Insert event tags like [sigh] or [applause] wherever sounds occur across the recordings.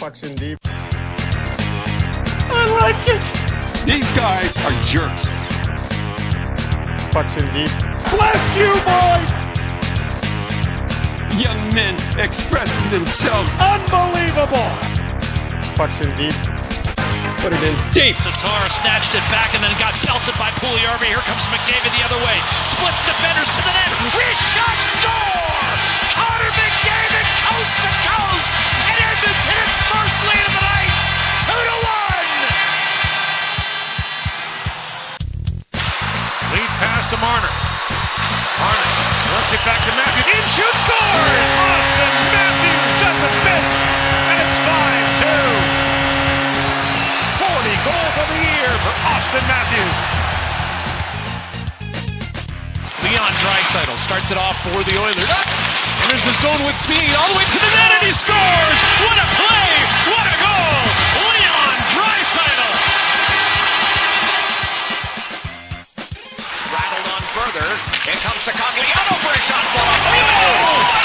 Pucks in deep. I like it. These guys are jerks. Pucks in deep. Bless you, boys. Young men expressing themselves. Unbelievable. Pucks in deep. Put it in deep. Tatar snatched it back and then got belted by Puljujarvi. Here comes McDavid the other way. Splits defenders to the net. Wrist shot score! Connor McDavid coast to coast. And Edmonton its first lead of the night. Two to one. Lead pass to Marner. Marner lets it back to Matthews. In shoot scores! Austin Matthews doesn't miss. And it's 5-2. 40 goals of the year for Austin Matthews. Leon Draisaitl starts it off for the Oilers. And there's the zone with speed all the way to the net, and he scores! What a play! What a goal! Leon Draisaitl! Rattled on further. It comes to Cogliano for a shot block. Oh,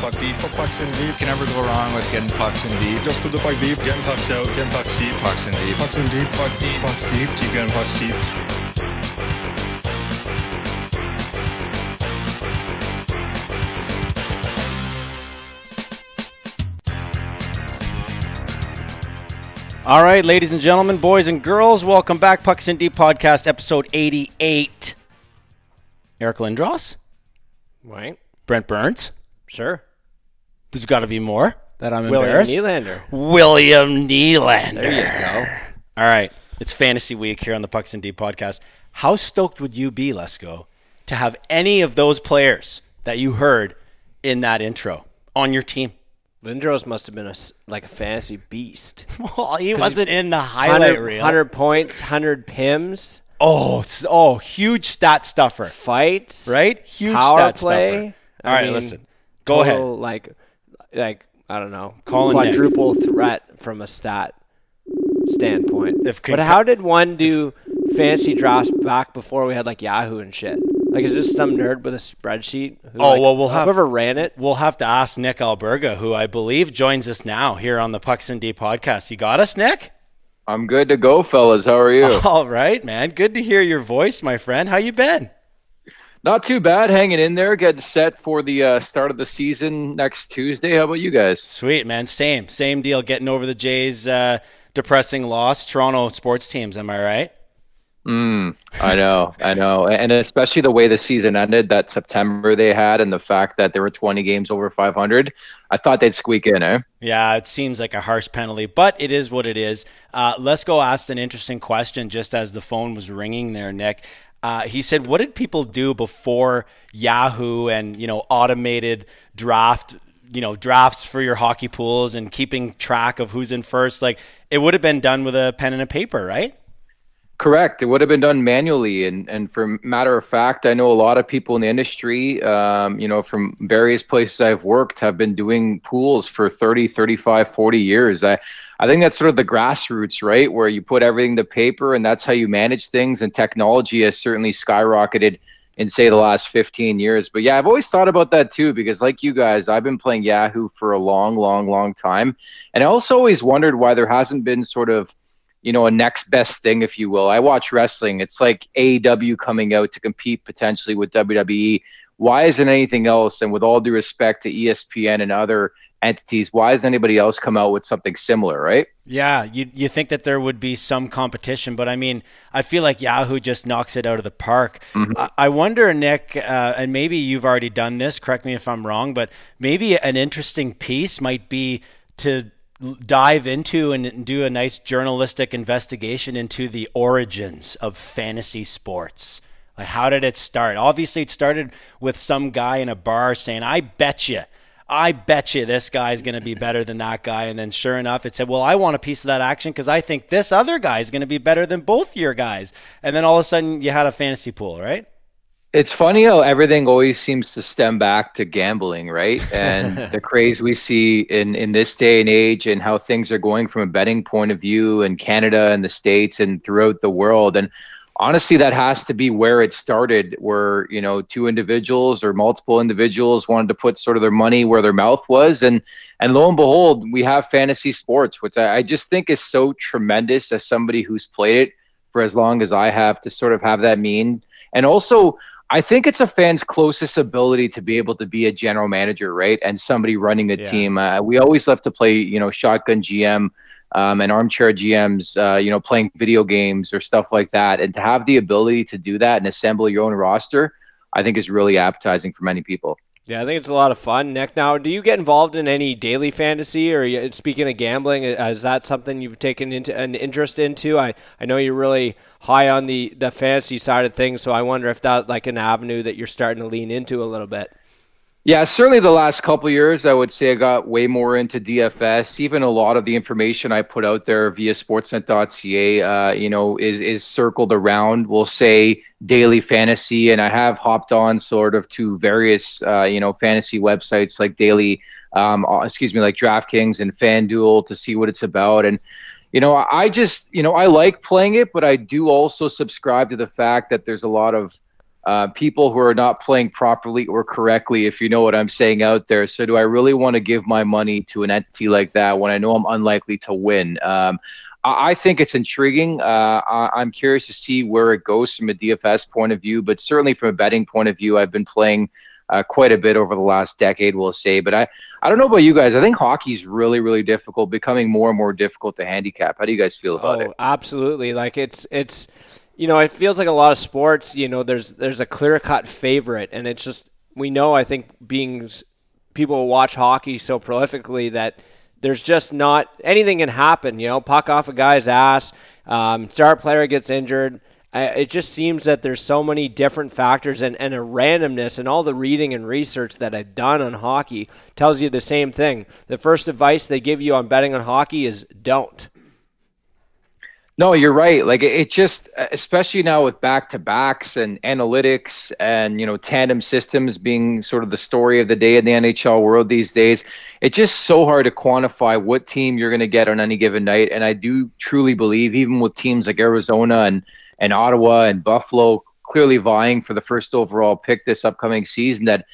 puck deep. Put pucks in deep. You can never go wrong with getting pucks in deep. Just put the puck deep. Getting pucks out, getting pucks deep, pucks in deep. Pucks in deep. Puck deep, pucks deep, keep getting pucks deep. All right, ladies and gentlemen, boys and girls, welcome back. Pucks in Deep Podcast, episode 88. Eric Lindros, Right. Brent Burns. Sure. There's got to be more that I'm William embarrassed. Nylander. William Nylander. There you go. All right, it's fantasy week here on the Pucks and Deep Podcast. How stoked would you be, Lesko, to have any of those players that you heard in that intro on your team? Lindros must have been a like a fantasy beast. [laughs] Well, he wasn't in the highlight 100, reel. 100 points, 100 pims, Oh, oh, huge stat stuffer. fights, right? Huge power stat play. stuffer. I All right, mean, listen. Go total, ahead. Like, like I don't know, Colin Nick. quadruple threat from a stat standpoint. If but how did one do fancy drafts back before we had like Yahoo and shit? Like, is this some nerd with a spreadsheet? Who, Oh, like, well, we'll have- whoever ran it. We'll have to ask Nick Alberga, who I believe joins us now here on the Pucks and D podcast. You got us, Nick? I'm good to go, fellas. How are you? [laughs] All right, man. Good to hear your voice, my friend. How you been? Not too bad, hanging in there, getting set for the uh, start of the season next Tuesday. How about you guys? Sweet, man. Same, same deal. Getting over the Jays' uh, depressing loss. Toronto sports teams. Am I right? Mm, I know, [laughs] I know, and especially the way the season ended, that September they had, and the fact that there were 20 games over 500. I thought they'd squeak in, eh? Yeah, it seems like a harsh penalty, but it is what it is. Uh, let's go ask an interesting question just as the phone was ringing there, Nick. Uh, he said, "What did people do before Yahoo and you know automated draft, you know drafts for your hockey pools and keeping track of who's in first? Like it would have been done with a pen and a paper, right?" Correct. It would have been done manually, and and for matter of fact, I know a lot of people in the industry, um, you know, from various places I've worked, have been doing pools for 30, 35, 40 years. I I think that's sort of the grassroots, right, where you put everything to paper, and that's how you manage things. And technology has certainly skyrocketed in say the last 15 years. But yeah, I've always thought about that too, because like you guys, I've been playing Yahoo for a long, long, long time, and I also always wondered why there hasn't been sort of you know, a next best thing, if you will. I watch wrestling. It's like AEW coming out to compete potentially with WWE. Why isn't anything else? And with all due respect to ESPN and other entities, why does anybody else come out with something similar, right? Yeah, you you think that there would be some competition, but I mean, I feel like Yahoo just knocks it out of the park. I, I wonder, Nick, uh, and maybe you've already done this. Correct me if I'm wrong, but maybe an interesting piece might be to dive into and do a nice journalistic investigation into the origins of fantasy sports. Like, how did it start? Obviously, it started with some guy in a bar saying, "I bet you." I bet you this guy's going to be better than that guy. And then sure enough, it said, well, I want a piece of that action because I think this other guy is going to be better than both your guys. And then all of a sudden you had a fantasy pool, right? It's funny how everything always seems to stem back to gambling, right? [laughs] And the craze we see in, in this day and age and how things are going from a betting point of view in Canada and the States and throughout the world. And honestly, that has to be where it started, where you know two individuals or multiple individuals wanted to put sort of their money where their mouth was, and and lo and behold, we have fantasy sports, which I, I just think is so tremendous as somebody who's played it for as long as I have to sort of have that mean, and also. I think it's a fan's closest ability to be able to be a general manager, right? And somebody running a Yeah. team. Uh, we always love to play, you know, shotgun GM um, and armchair GMs, uh, you know, playing video games or stuff like that. And to have the ability to do that and assemble your own roster, I think is really appetizing for many people. Yeah, I think it's a lot of fun. Nick, now, do you get involved in any daily fantasy, or speaking of gambling, uh, is that something you've taken into an interest into? I, I know you're really high on the the fantasy side of things, so I wonder if that's like an avenue that you're starting to lean into a little bit. Yeah, certainly the last couple years, I would say I got way more into DFS. Even a lot of the information I put out there via Sportsnet.ca, uh, you know, is is circled around. We'll say daily fantasy, and I have hopped on sort of to various, uh, you know, fantasy websites like Daily, um, uh, excuse me, like DraftKings and FanDuel to see what it's about. And you know, I just, you know, I like playing it, but I do also subscribe to the fact that there's a lot of uh, people who are not playing properly or correctly, if you know what I'm saying out there. So, do I really want to give my money to an entity like that when I know I'm unlikely to win? Um, I, I think it's intriguing. Uh, I, I'm curious to see where it goes from a DFS point of view, but certainly from a betting point of view, I've been playing. Uh, quite a bit over the last decade, we'll say. But I, I don't know about you guys. I think hockey's really, really difficult, becoming more and more difficult to handicap. How do you guys feel about oh, it? absolutely. Like it's it's you know, it feels like a lot of sports, you know, there's there's a clear-cut favorite and it's just we know I think being people watch hockey so prolifically that there's just not anything can happen, you know, puck off a guy's ass, um, star player gets injured. I, it just seems that there's so many different factors and, and a randomness and all the reading and research that I've done on hockey tells you the same thing. The first advice they give you on betting on hockey is don't. No, you're right. Like it, just, uh, especially now with back to backs and analytics and you know tandem systems being sort of the story of the day in the NHL world these days. It's just so hard to quantify what team you're going to get on any given night. And I do truly believe, even with teams like Arizona and and Ottawa and Buffalo clearly vying for the first overall pick this upcoming season, that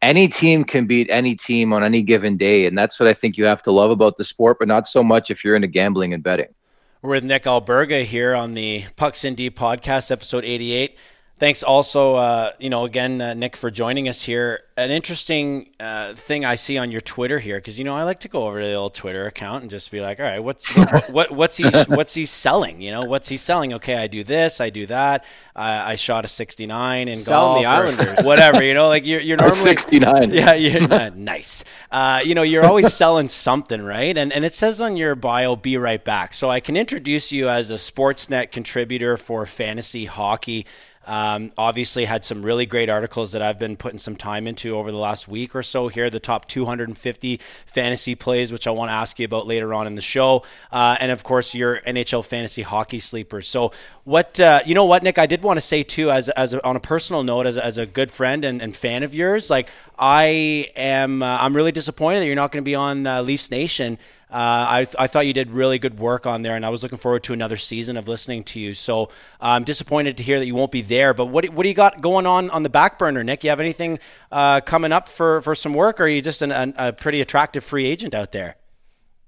any team can beat any team on any given day. And that's what I think you have to love about the sport, but not so much if you're into gambling and betting. We're with Nick Alberga here on the Pucks in Deep podcast, episode 88. Thanks also, uh, you know, again, uh, Nick, for joining us here. An interesting uh, thing I see on your Twitter here, because you know I like to go over to the old Twitter account and just be like, all right, what's [laughs] what, what, what's he what's he selling? You know, what's he selling? Okay, I do this, I do that. I, I shot a 69 in Selling the golf, Islanders. [laughs] whatever. You know, like you're you're [laughs] normally 69. yeah, you're uh, nice. Uh, you know, you're always selling something, right? And and it says on your bio, "Be right back." So I can introduce you as a Sportsnet contributor for fantasy hockey. Um, obviously, had some really great articles that I've been putting some time into over the last week or so. Here, the top 250 fantasy plays, which I want to ask you about later on in the show, uh, and of course your NHL fantasy hockey sleepers. So, what uh, you know, what Nick, I did want to say too, as as a, on a personal note, as as a good friend and, and fan of yours, like I am, uh, I'm really disappointed that you're not going to be on uh, Leafs Nation. Uh, I, I thought you did really good work on there, and I was looking forward to another season of listening to you. So I'm disappointed to hear that you won't be there. But what, what do you got going on on the back burner, Nick? You have anything uh, coming up for, for some work, or are you just an, an, a pretty attractive free agent out there?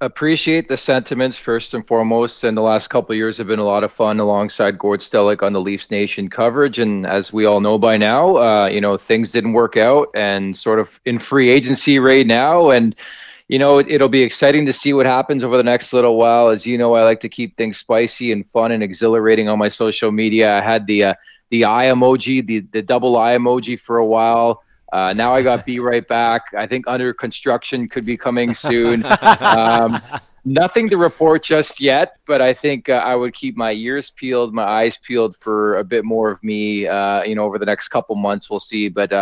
appreciate the sentiments first and foremost. And the last couple years have been a lot of fun alongside Gord Stellick on the Leafs Nation coverage. And as we all know by now, uh, you know things didn't work out, and sort of in free agency right now. And you know it, it'll be exciting to see what happens over the next little while. As you know, I like to keep things spicy and fun and exhilarating on my social media. I had the uh, the eye emoji, the the double eye emoji for a while. Uh, now I got be [laughs] right back. I think under construction could be coming soon. [laughs] Um, nothing to report just yet, but I think uh, I would keep my ears peeled, my eyes peeled for a bit more of me. Uh, you know, over the next couple months, we'll see. But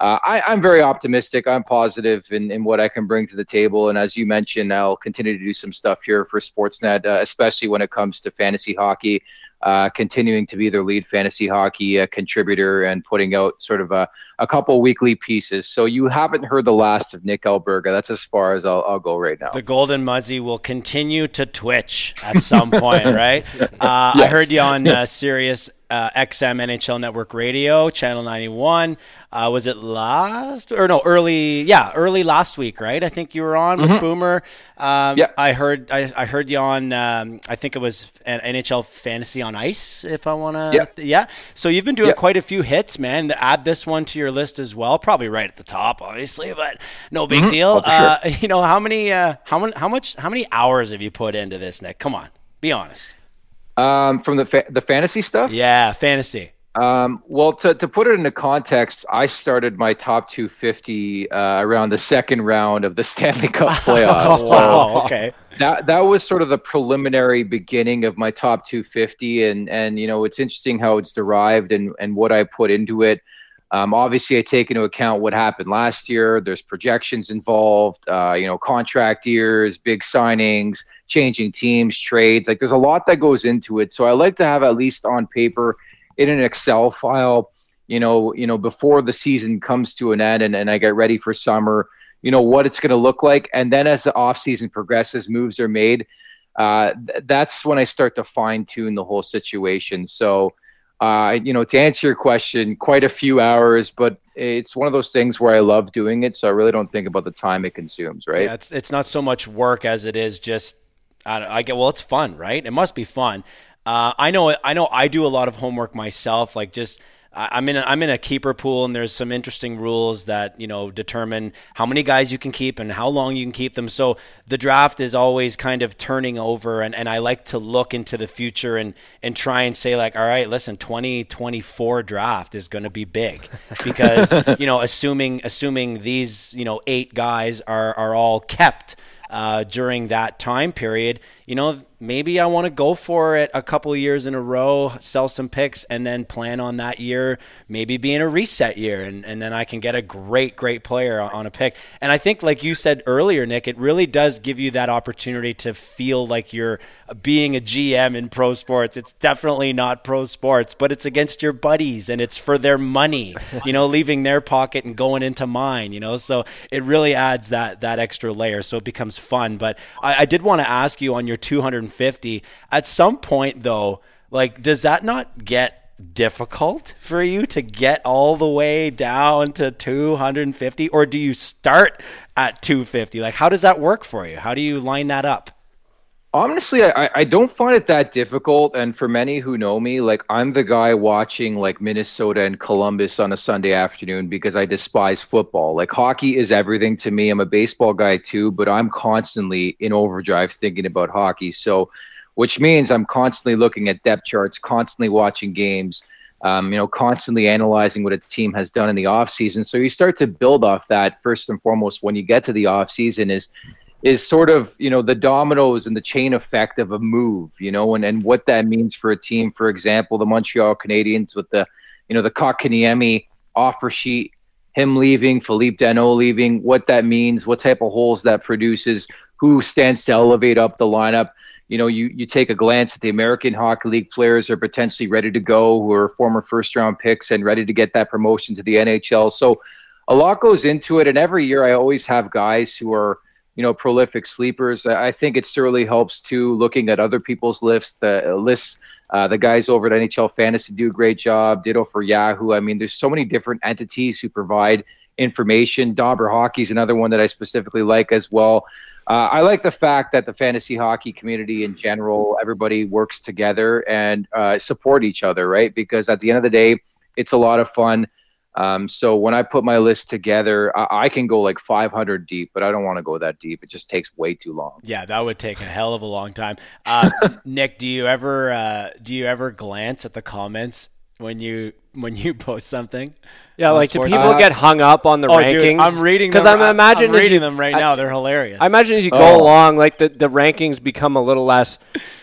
uh, I, I'm very optimistic. I'm positive in, in what I can bring to the table. And as you mentioned, I'll continue to do some stuff here for Sportsnet, uh, especially when it comes to fantasy hockey. Uh, continuing to be their lead fantasy hockey uh, contributor and putting out sort of a, a couple weekly pieces. So you haven't heard the last of Nick Alberga. That's as far as I'll, I'll go right now. The Golden Muzzy will continue to twitch at some point, [laughs] right? Uh, I heard you on uh, Sirius uh, XM NHL Network Radio, Channel 91. Uh, was it last or no early? Yeah, early last week, right? I think you were on with Boomer. Um, Yeah. I heard I, I heard you on. Um, I think it was an NHL Fantasy on Ice. If I want to, Yeah. yeah. So you've been doing Yeah. quite a few hits, man. Add this one to your list as well. Probably right at the top, obviously, but no big deal. Oh, for sure. uh, [laughs] you know how many? Uh, how many? How much? How many hours have you put into this, Nick? Come on, be honest. Um, from the fa- the fantasy stuff. Yeah, fantasy. Um, well, to, to put it into context, I started my top 250 uh, around the second round of the [laughs] Stanley Cup [laughs] playoffs. So Wow. Okay. that that was sort of the preliminary beginning of my top 250, and and you know it's interesting how it's derived and and what I put into it. Um, obviously, I take into account what happened last year. There's projections involved, uh, you know, contract years, big signings, changing teams, trades. Like there's a lot that goes into it. So I like to have at least on paper in an Excel file, you know, you know, before the season comes to an end and, and I get ready for summer, you know, what it's going to look like. And then as the off season progresses, moves are made. Uh, th- that's when I start to fine tune the whole situation. So, uh, you know, to answer your question, quite a few hours, but it's one of those things where I love doing it. So I really don't think about the time it consumes, right? Yeah, it's it's not so much work as it is just I, I get well, it's fun, right? It must be fun. Uh, I know I know I do a lot of homework myself, like just. I- I'm in a, I'm in a keeper pool, and there's some interesting rules that you know determine how many guys you can keep and how long you can keep them. So the draft is always kind of turning over, and, and I like to look into the future and and try and say like, all right, listen, 2024 draft is going to be big [laughs] because you know assuming assuming these you know eight guys are are all kept uh, during that time period, you know, maybe I want to go for it a couple of years in a row, sell some picks, and then plan on that year maybe being a reset year. And, and then I can get a great, great player on, a pick. And I think, like you said earlier, Nick, it really does give you that opportunity to feel like you're being a GM in pro sports. It's definitely not pro sports, but it's against your buddies and it's for their money, [laughs] you know, leaving their pocket and going into mine, you know. So it really adds that that extra layer. So it becomes fun. But I, I did want to ask you on your 250, at some point though, like does that not get difficult for you to get all the way down to 250 or do you start at 250 like how does that work for you? How do you line that up Honestly, I, I don't find it that difficult. And for many who know me, like I'm the guy watching like Minnesota and Columbus on a Sunday afternoon because I despise football. Like hockey is everything to me. I'm a baseball guy too, but I'm constantly in overdrive thinking about hockey. So, which means I'm constantly looking at depth charts, constantly watching games, um, you know, constantly analyzing what a team has done in the offseason. So you start to build off that first and foremost when you get to the offseason is is sort of you know the dominoes and the chain effect of a move you know and, and what that means for a team. For example the montreal canadiens with the you know the Kotkaniemi offer sheet him leaving phillip danault leaving what that means what type of holes that produces who stands to elevate up the lineup. You know you, you take a glance at the american hockey league players are potentially ready to go who are former first round picks and ready to get that promotion to the nhl so a lot goes into it and every year i always have guys who are you know, prolific sleepers. I think it certainly helps too. Looking at other people's lists, the uh, lists, uh, the guys over at NHL Fantasy do a great job. Ditto for Yahoo. I mean, there's so many different entities who provide information. Dobber Hockey is another one that I specifically like as well. Uh, I like the fact that the fantasy hockey community in general, everybody works together and uh, support each other, right? Because at the end of the day, it's a lot of fun. Um, so when I put my list together, I, I can go like 500 deep, but I don't want to go that deep. It just takes way too long. Yeah, that would take a hell of a long time. Uh, [laughs] Nick, do you ever uh, do you ever glance at the comments when you when you post something? Yeah, on like do Sports- people get hung up on the Oh, rankings? dude, I'm reading because them. I'm imagining I'm as reading you- them right I- now. They're hilarious. I imagine as you go Oh. along, like the, the rankings become a little less,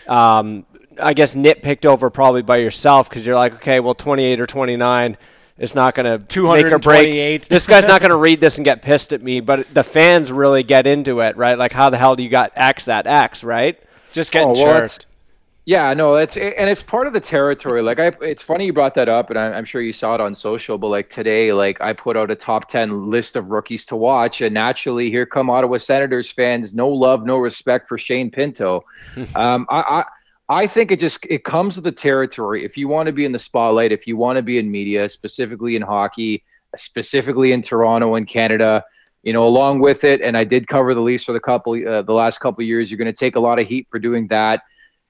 um, I guess, nitpicked over probably by yourself because you're like, okay, well, 28 or 29 is not going to make or break. 228. this guy's not going [laughs] to read this and get pissed at me, but the fans really get into it, right? Like, how the hell do you got X that X, right? just getting Oh, well, it's- Yeah, no, it's and it's part of the territory. Like I, it's funny you brought that up, and I, I'm sure you saw it on social. But like today, like I put out a top ten list of rookies to watch, and naturally, here come Ottawa Senators fans. No love, no respect for Shane Pinto. [laughs] um, I, I think it just it comes with the territory. If you want to be in the spotlight, if you want to be in media, specifically in hockey, specifically in Toronto and Canada, you know, along with it, and I did cover the Leafs for the couple uh, the last couple years. You're going to take a lot of heat for doing that.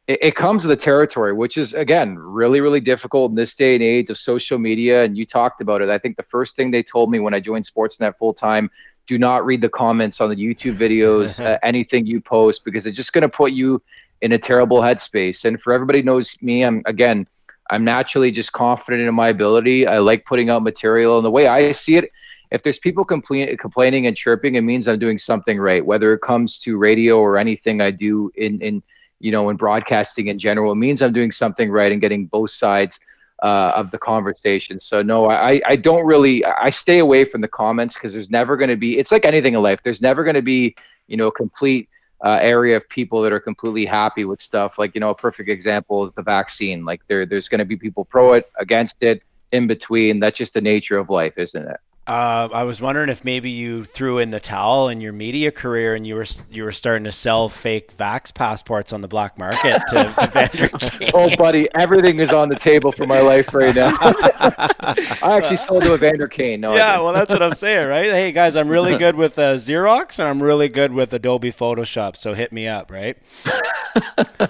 It, it comes with the territory, which is again really really difficult in this day and age of social media. And you talked about it. I think the first thing they told me when I joined Sportsnet full time do not read the comments on the YouTube videos, [laughs] uh, anything you post, because it's just going to put you in a terrible headspace. And for everybody knows me, I'm again, I'm naturally just confident in my ability. I like putting out material, and the way I see it, if there's people complain, complaining and chirping, it means I'm doing something right. Whether it comes to radio or anything I do in in you know in broadcasting in general, it means I'm doing something right and getting both sides uh, of the conversation. So no, I I don't really I stay away from the comments because there's never going to be. It's like anything in life. There's never going to be you know complete uh, area of people that are completely happy with stuff. Like you know, a perfect example is the vaccine. Like there, there's going to be people pro it, against it, in between. That's just the nature of life, isn't it? Uh, I was wondering if maybe you threw in the towel in your media career and you were you were starting to sell fake vax passports on the black market to [laughs] Evander Kane. Oh, buddy, everything is on the table for my life right now. [laughs] I actually sold to Evander Kane. No, yeah, well, that's what I'm saying, right? Hey, guys, I'm really [laughs] good with uh, Xerox and I'm really good with Adobe Photoshop, so hit me up, right?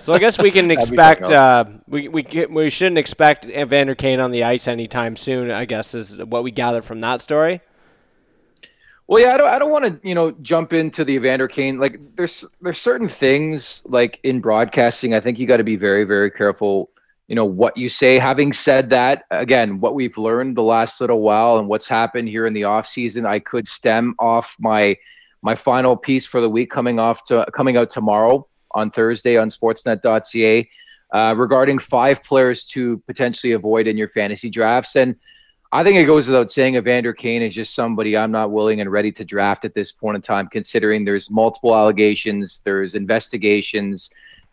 so I guess we can expect uh, we we we shouldn't expect Evander Kane on the ice anytime soon. I guess is what we gathered from that story. Well, yeah, I don't, I don't want to, you know, jump into the Evander Kane. Like, there's there's certain things like in broadcasting. I think you got to be very, very careful. You know what you say. Having said that, again, what we've learned the last little while and what's happened here in the off season, I could stem off my my final piece for the week coming off to coming out tomorrow on Thursday on Sportsnet.ca uh, regarding five players to potentially avoid in your fantasy drafts and I think it goes without saying Evander Kane is just somebody I'm not willing and ready to draft at this point in time, considering there's multiple allegations, there's investigations,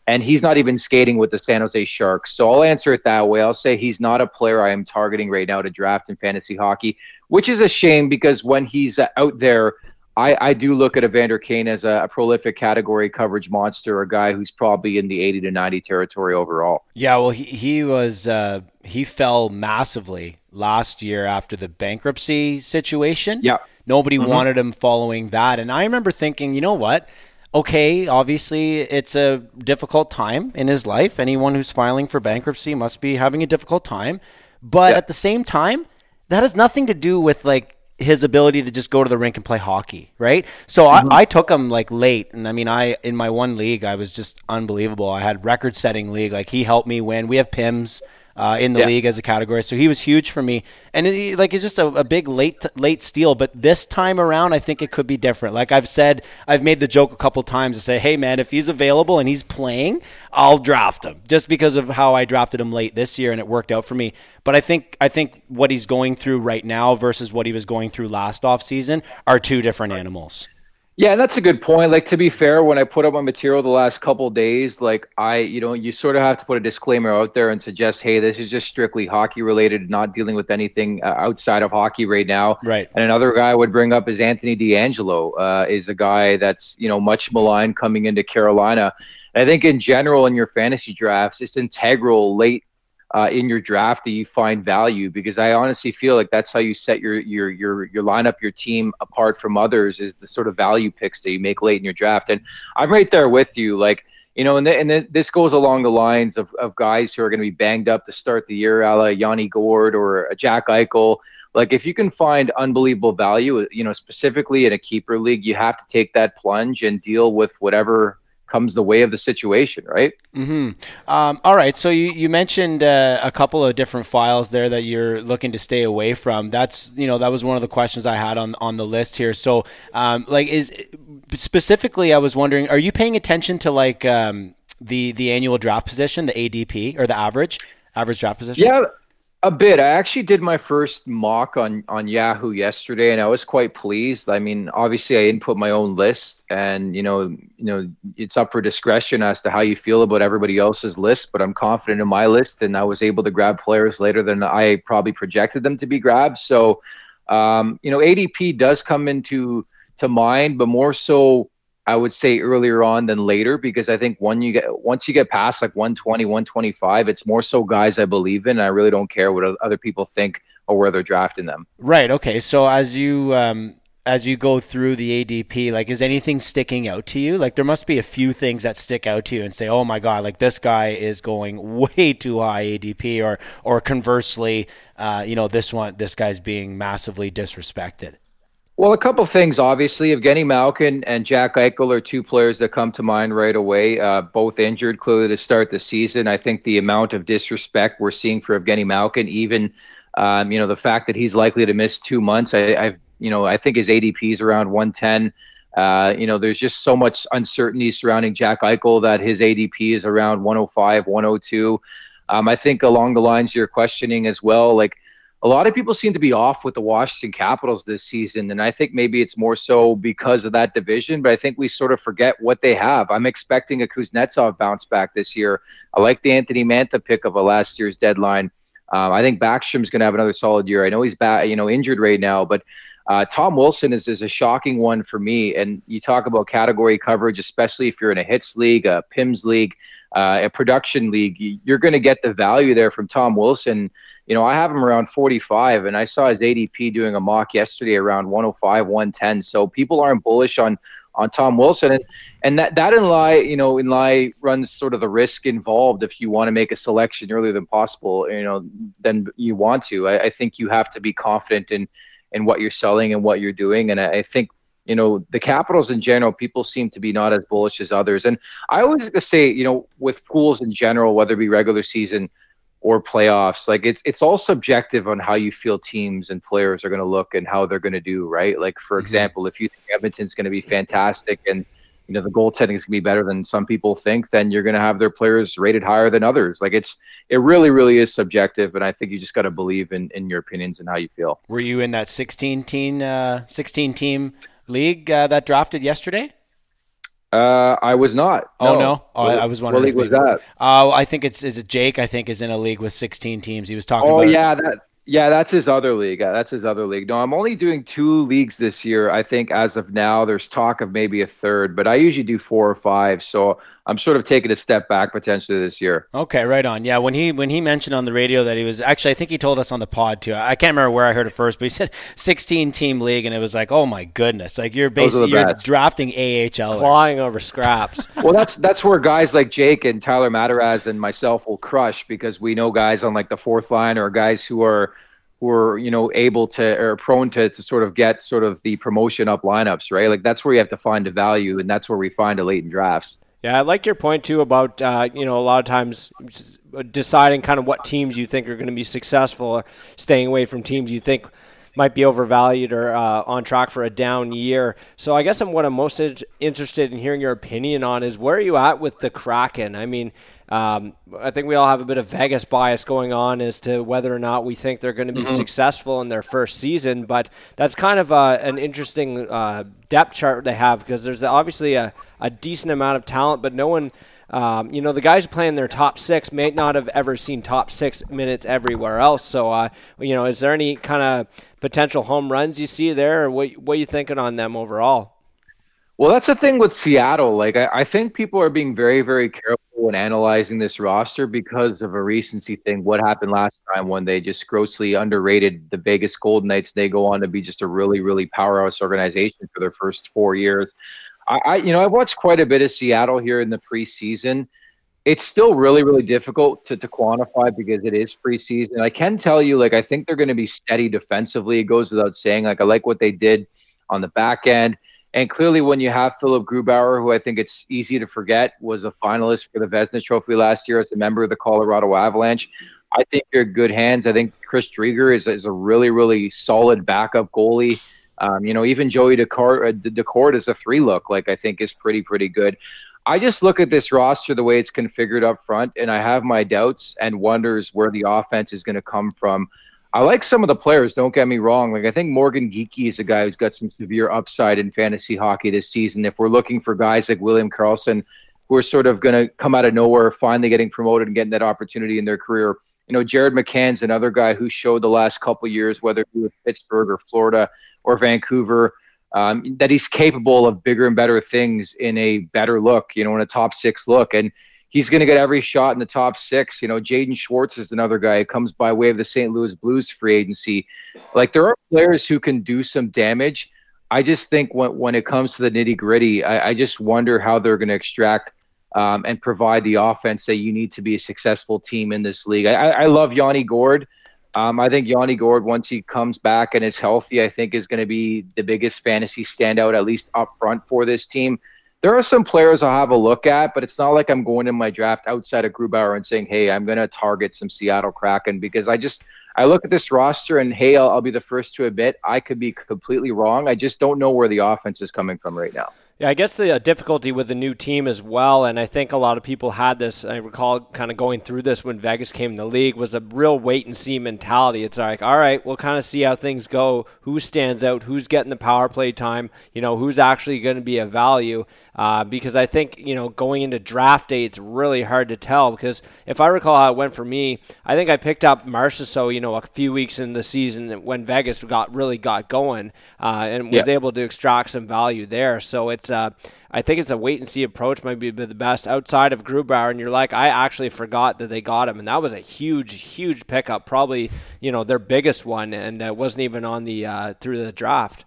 and he's not even skating with the San Jose Sharks. So I'll answer it that way. I'll say he's not a player I am targeting right now to draft in fantasy hockey, which is a shame because when he's out there, I, I do look at Evander Kane as a, a, prolific category coverage monster, a guy who's probably in the 80 to 90 territory overall. Yeah, well, he, he was, uh, he fell massively last year after the bankruptcy situation. Yeah. Nobody mm-hmm. wanted him following that. And I remember thinking, you know what? Okay, obviously it's a difficult time in his life. Anyone who's filing for bankruptcy must be having a difficult time. But yeah. at the same time, that has nothing to do with like his ability to just go to the rink and play hockey, right? So mm-hmm. I, I, took him like late, and I mean, I in my one league, I was just unbelievable. I had record-setting league. Like he helped me win. We have Pims uh, in the yeah. league as a category. So he was huge for me, and it, like it's just a, a, big late late steal. But this time around, I think it could be different. Like I've said, I've made the joke a couple times to say, "Hey man, if he's available and he's playing, I'll draft him," just because of how I drafted him late this year and it worked out for me. But I think I think what he's going through right now versus what he was going through last off season are two different animals. Yeah, that's a good point. Like to be fair, when I put up my material the last couple days, like I, you know, you sort of have to put a disclaimer out there and suggest, hey, this is just strictly hockey related, not dealing with anything uh, outside of hockey right now. Right. And another guy I would bring up is Anthony DeAngelo, uh, is a guy that's you know much maligned coming into Carolina. I think in general in your fantasy drafts, it's integral late uh, in your draft that you find value because I honestly feel like that's how you set your your your your lineup, your team apart from others is the sort of value picks that you make late in your draft. And I'm right there with you, like you know, and the, and the, this goes along the lines of, of guys who are going to be banged up to start the year, a la Yanni Gourde or Jack Eichel. Like if you can find unbelievable value, you know, specifically in a keeper league, you have to take that plunge and deal with whatever comes the way of the situation, right? Mm-hmm. Um, all right. So you, you mentioned uh, a couple of different files there that you're looking to stay away from. That's you know that was one of the questions I had on on the list here. So um, like is specifically, I was wondering, are you paying attention to like um, the the annual draft position, the ADP or the average average draft position? Yeah. A bit. I actually did my first mock on on Yahoo yesterday, and I was quite pleased. I mean, obviously, I input my own list, and you know, you know, it's up for discretion as to how you feel about everybody else's list. But I'm confident in my list, and I was able to grab players later than I probably projected them to be grabbed. So, um, you know, ADP does come into to mind, but more so I would say earlier on than later because I think when you get once you get past like 120, 125, it's more so guys I believe in. I really don't care what other people think or where they're drafting them. Right. Okay. So as you um, as you go through the ADP, like is anything sticking out to you? Like there must be a few things that stick out to you and say, "Oh my god, like this guy is going [laughs] way too high ADP," or or conversely, uh, you know, this one, this guy's being massively disrespected. Well, a couple things. Obviously, Evgeny Malkin and Jack Eichel are two players that come to mind right away. Uh, both injured clearly to start the season. I think the amount of disrespect we're seeing for Evgeny Malkin, even um, you know the fact that he's likely to miss two months. I, I've you know I think his ADP is around 110. Uh, you know, there's just so much uncertainty surrounding Jack Eichel that his ADP is around 105, 102. Um, I think along the lines you're questioning as well, like a lot of people seem to be off with the Washington Capitals this season, and I think maybe it's more so because of that division. But I think we sort of forget what they have. I'm expecting a Kuznetsov bounce back this year. I like the Anthony Mantha pick of a last year's deadline. Um, I think Backstrom's going to have another solid year. I know he's you know, injured right now, but uh, Tom Wilson is, is a shocking one for me. And you talk about category coverage, especially if you're in a hits league, a PIMS league, uh, a production league, you're going to get the value there from Tom Wilson you know, I have him around 45, and I saw his ADP doing a mock yesterday around 105, 110. So people aren't bullish on on Tom Wilson, and and that that in lie, you know, in lie runs sort of the risk involved if you want to make a selection earlier than possible, you know, then you want to. I, I think you have to be confident in in what you're selling and what you're doing, and I, I think you know the capitals in general people seem to be not as bullish as others and i always say you know with pools in general whether it be regular season or playoffs like it's it's all subjective on how you feel teams and players are going to look and how they're going to do right? Like for mm-hmm. example if you think edmonton's going to be fantastic and you know the goaltending is going to be better than some people think then you're going to have their players rated higher than others. Like it's it really really is subjective and i think you just got to believe in in your opinions and how you feel. Were you in that 16 team uh, 16 team league uh, that drafted yesterday uh, I was not. Oh no, oh, I, I, was wondering. What league was that? Oh, I think it's is it Jake? I think is in a league with 16 teams. He was talking. Oh about yeah, that yeah, that's his other league. Uh, that's his other league. No, I'm only doing two leagues this year. I think as of now, there's talk of maybe a third, but I usually do four or five. So I'm sort of taking a step back potentially this year. Okay, right on. Yeah, when he when he mentioned on the radio that he was actually, I think he told us on the pod too. I can't remember where I heard it first, but he said 16 team league, and it was like, oh my goodness, like you're basically you're drafting AHL, clawing over scraps. [laughs] well, that's that's where guys like Jake and Tyler Mataraz and myself will crush because we know guys on like the fourth line or guys who are who are you know able to or prone to, to sort of get sort of the promotion up lineups right like that's where you have to find the value and that's where we find a late in drafts yeah i liked your point too about uh, you know a lot of times deciding kind of what teams you think are going to be successful or staying away from teams you think might be overvalued or uh, on track for a down year. So I guess I'm, what I'm most interested in hearing your opinion on is where are you at with the Kraken? I mean, um, I think we all have a bit of Vegas bias going on as to whether or not we think they're going to be mm-hmm. successful in their first season. But that's kind of uh, an interesting uh, depth chart they have because there's obviously a, a decent amount of talent, but no one. Um, you know, the guys playing their top six may not have ever seen top six minutes everywhere else. So, uh, you know, is there any kind of potential home runs you see there, or what, what are you thinking on them overall? Well, that's the thing with Seattle. Like, I, I think people are being very, very careful when analyzing this roster because of a recency thing. What happened last time when they just grossly underrated the Vegas Golden Knights? They go on to be just a really, really powerhouse organization for their first four years. I, I you know, I've watched quite a bit of Seattle here in the preseason it's still really really difficult to, to quantify because it is preseason i can tell you like i think they're going to be steady defensively it goes without saying like i like what they did on the back end and clearly when you have philipp grubauer who i think it's easy to forget was a finalist for the Vezina trophy last year as a member of the colorado avalanche i think you're in good hands. I think chris driedger is, is a really really solid backup goalie. Um, you know even joey Daccord, uh, is a three look like i think is pretty pretty good. I just look at this roster the way it's configured up front, and I have my doubts and wonders where the offense is going to come from. I like some of the players. Don't get me wrong. Like I think Morgan Geekie is a guy who's got some severe upside in fantasy hockey this season. If we're looking for guys like William Karlsson, who are sort of going to come out of nowhere, finally getting promoted and getting that opportunity in their career. You know, Jared McCann's another guy who showed the last couple years, whether he was Pittsburgh or Florida or Vancouver, um, that he's capable of bigger and better things in a better look, you know, in a top six look. And he's going to get every shot in the top six. You know, Jaden Schwartz is another guy who comes by way of the St. Louis Blues free agency. Like there are players who can do some damage. I just think when, when it comes to the nitty gritty, I, I just wonder how they're going to extract um, and provide the offense that you need to be a successful team in this league. I, I love Yanni Gourde. Um, I think Yanni Gourde, once he comes back and is healthy, I think is going to be the biggest fantasy standout, at least up front for this team. There are some players I'll have a look at, but it's not like I'm going in my draft outside of Grubauer and saying, "Hey, I'm going to target some Seattle Kraken," because I just I look at this roster and hey, I'll, I'll be the first to admit I could be completely wrong. I just don't know where the offense is coming from right now. Yeah, I guess the uh, difficulty with the new team as well, and I think a lot of people had this. I recall kind of going through this when Vegas came in the league was a real wait and see mentality. It's like, all right, we'll kind of see how things go. Who stands out? Who's getting the power play time? You know, who's actually going to be a value? Uh, because I think you know going into draft day, it's really hard to tell. Because if I recall how it went for me, I think I picked up Marchessault, you know, a few weeks in the season when Vegas got really got going uh, and was yeah. able to extract some value there. So uh, I think it's a wait and see approach might be the best outside of Grubauer. And you're like, I actually forgot that they got him, and that was a huge, huge pickup, probably you know their biggest one, and it wasn't even on the uh, through the draft.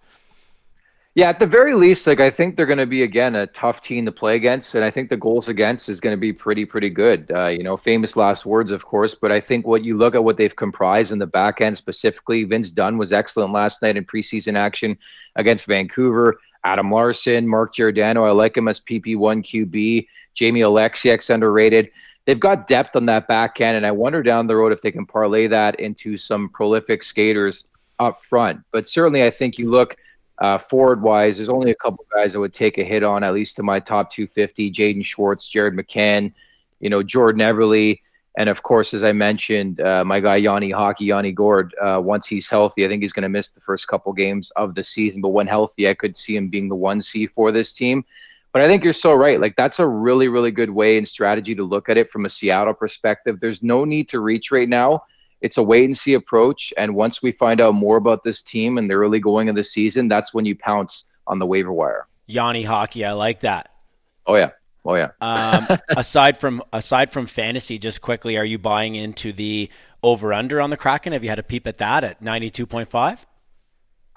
Yeah, at the very least, like I think they're going to be again a tough team to play against, and I think the goals against is going to be pretty, pretty good. Uh, you know, famous last words, of course, but I think what you look at what they've comprised in the back end specifically, Vince Dunn was excellent last night in preseason action against Vancouver. Adam Larsson, Mark Giordano, I like him as PP1 QB. Jamie Oleksiak's underrated. They've got depth on that back end, and I wonder down the road if they can parlay that into some prolific skaters up front. But certainly, I think you look uh, forward wise, there's only a couple guys I would take a hit on, at least to my top 250 Jaden Schwartz, Jared McCann, you know, Jordan Eberle. And of course, as I mentioned, uh, my guy Yanni Hockey, Yanni Gourde, uh, once he's healthy, I think he's going to miss the first couple games of the season. But when healthy, I could see him being the one C for this team. But I think you're so right. Like, that's a really, really good way and strategy to look at it from a Seattle perspective. There's no need to reach right now it's a wait and see approach. And once we find out more about this team and the early going of the season, that's when you pounce on the waiver wire. Yanni hockey, I like that. Oh yeah. Oh yeah. um, [laughs] aside from aside from fantasy, just quickly, are you buying into the over under on the Kraken? Have you had a peep at that at ninety two point five?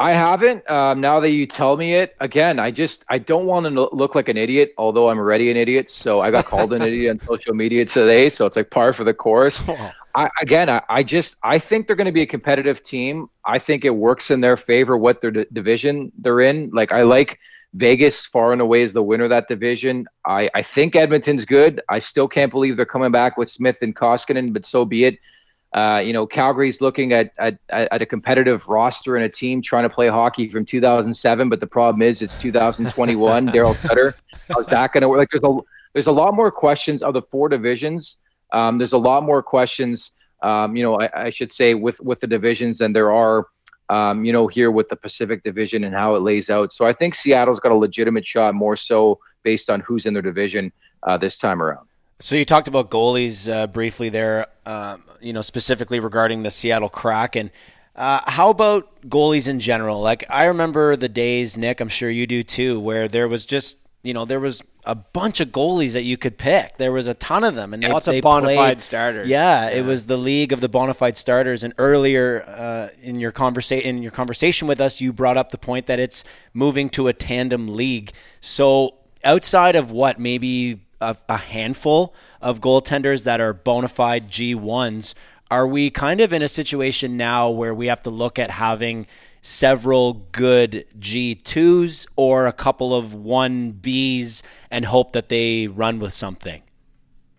I haven't. Um, now that you tell me it again, I just I don't want to look like an idiot. Although I'm already an idiot, so I got called an idiot on [laughs] social media today. So it's like par for the course. I, again, I, I, just I think they're going to be a competitive team. I think it works in their favor what their d- division they're in. Like I like Vegas far and away is the winner of that division. I, I think Edmonton's good. I still can't believe they're coming back with Smith and Koskinen, but so be it. Uh, you know, Calgary's looking at, at at a competitive roster and a team trying to play hockey from 2007, but the problem is it's 2021. Daryl Sutter, how's that going to work? Like, there's a there's a lot more questions of the four divisions um, there's a lot more questions, um, you know, I, I, should say with with the divisions than there are, um, you know, here with the Pacific Division and how it lays out. So I think Seattle's got a legitimate shot, more so based on who's in their division uh, this time around. So you talked about goalies uh, briefly there, um, you know, specifically regarding the Seattle Kraken. Uh, how about goalies in general? Like I remember the days, Nick. I'm sure you do too, where there was just you know there was a bunch of goalies that you could pick. There was a ton of them, and they, lots they of bona played, fide starters. Yeah, yeah, it was the league of the bona fide starters. And earlier uh, in your conversation in your conversation with us, you brought up the point that it's moving to a tandem league. So outside of what maybe a, a handful of goaltenders that are bona fide G ones, are we kind of in a situation now where we have to look at having several good G2s or a couple of 1Bs and hope that they run with something?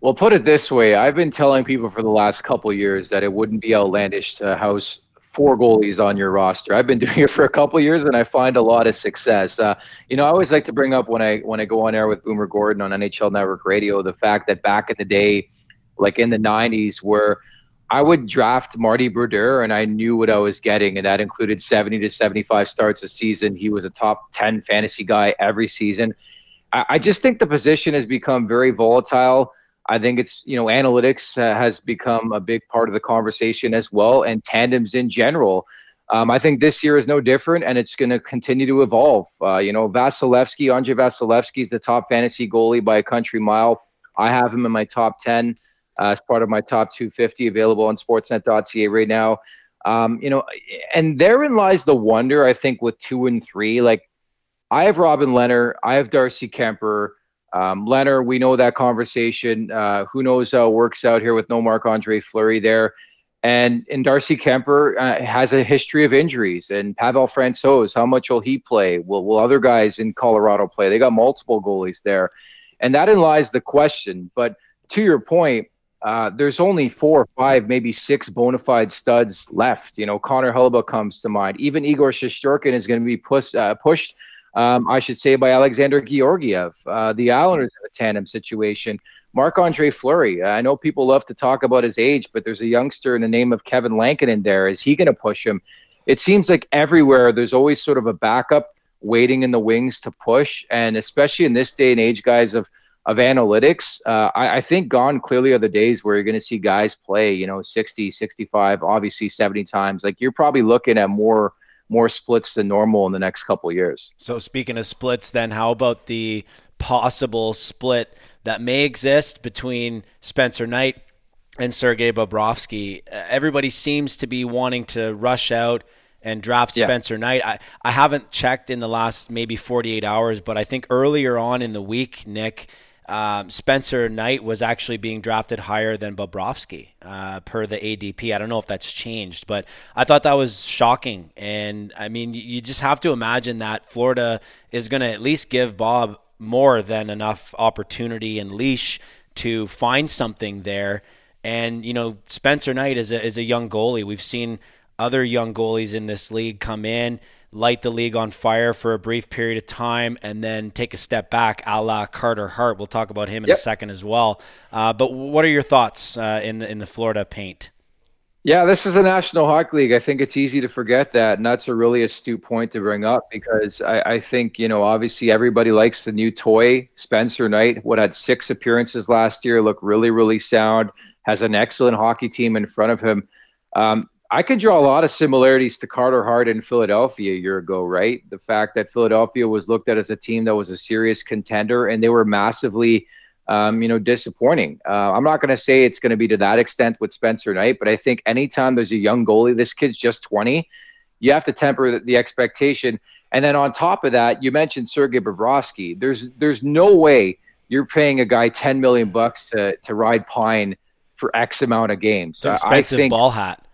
Well, put it this way I've been telling people for the last couple years that it wouldn't be outlandish to house four goalies on your roster. I've been [laughs] doing it for a couple years and I find a lot of success. Uh, you know, I always like to bring up when I when I go on air with Boomer Gordon on NHL Network Radio the fact that back in the day, like in the 90s, where I would draft Marty Brodeur, and I knew what I was getting, and that included 70 to 75 starts a season. He was a top 10 fantasy guy every season. I, I just think the position has become very volatile. I think it's, you know, analytics uh, has become a big part of the conversation as well, and tandems in general. Um, I think this year is no different, and it's going to continue to evolve. Uh, you know, Vasilevskiy, Andrei Vasilevskiy is the top fantasy goalie by a country mile. I have him in my top 10 uh, as part of my top 250 available on sportsnet.ca right now. Um, you know, and therein lies the wonder, I think, with two and three. Like, I have Robin Lehner, I have Darcy Kuemper. Um, Lehner, we know that conversation. Uh, who knows how it works out here with no Marc Andre Fleury there. And and Darcy Kuemper uh, has a history of injuries. And Pavel Francouz, how much will he play? Will will other guys in Colorado play? They got multiple goalies there, and that in lies the question. But to your point, uh, there's only four or five, maybe six bona fide studs left. You know, Connor Hellebuyck comes to mind. Even Igor Shesterkin is going to be uh, pushed, um, I should say, by Alexander Georgiev. Uh, the Islanders have a tandem situation. Marc Andre Fleury. I know people love to talk about his age, but there's a youngster in the name of Kevin Lankinen in there. Is he going to push him? It seems like everywhere there's always sort of a backup waiting in the wings to push. And especially in this day and age, guys, of of analytics, uh, I, I, think gone clearly are the days where you're going to see guys play, you know, 60, 65, obviously 70 times. Like you're probably looking at more more splits than normal in the next couple years. So speaking of splits, then how about the possible split that may exist between Spencer Knight and Sergei Bobrovsky? Everybody seems to be wanting to rush out and draft yeah. Spencer Knight. I, I haven't checked in the last maybe 48 hours, but I think earlier on in the week, Nick, um, Spencer Knight was actually being drafted higher than Bobrovsky uh, per the ADP. I don't know if that's changed, but I thought that was shocking. And I mean, you just have to imagine that Florida is going to at least give Bob more than enough opportunity and leash to find something there. And you know, Spencer Knight is a is a young goalie. We've seen other young goalies in this league come in light the league on fire for a brief period of time and then take a step back, a la Carter Hart. We'll talk about him in yep. a second as well. Uh, but what are your thoughts uh, in the in the Florida paint? Yeah, this is the National Hockey League. I think it's easy to forget that, and that's a really astute point to bring up because I, I think you know obviously everybody likes the new toy Spencer Knight. What had six appearances last year, looked really really sound. Has an excellent hockey team in front of him. Um, I could draw a lot of similarities to Carter Hart in Philadelphia a year ago, right? The fact that Philadelphia was looked at as a team that was a serious contender and they were massively, um, you know, disappointing. Uh, I'm not going to say it's going to be to that extent with Spencer Knight, but I think anytime there's a young goalie, this kid's just 20, you have to temper the, the expectation. And then on top of that, you mentioned Sergei Bobrovsky. There's there's no way you're paying a guy 10 million bucks to to ride pine for X amount of games. It's an expensive think, ball hat.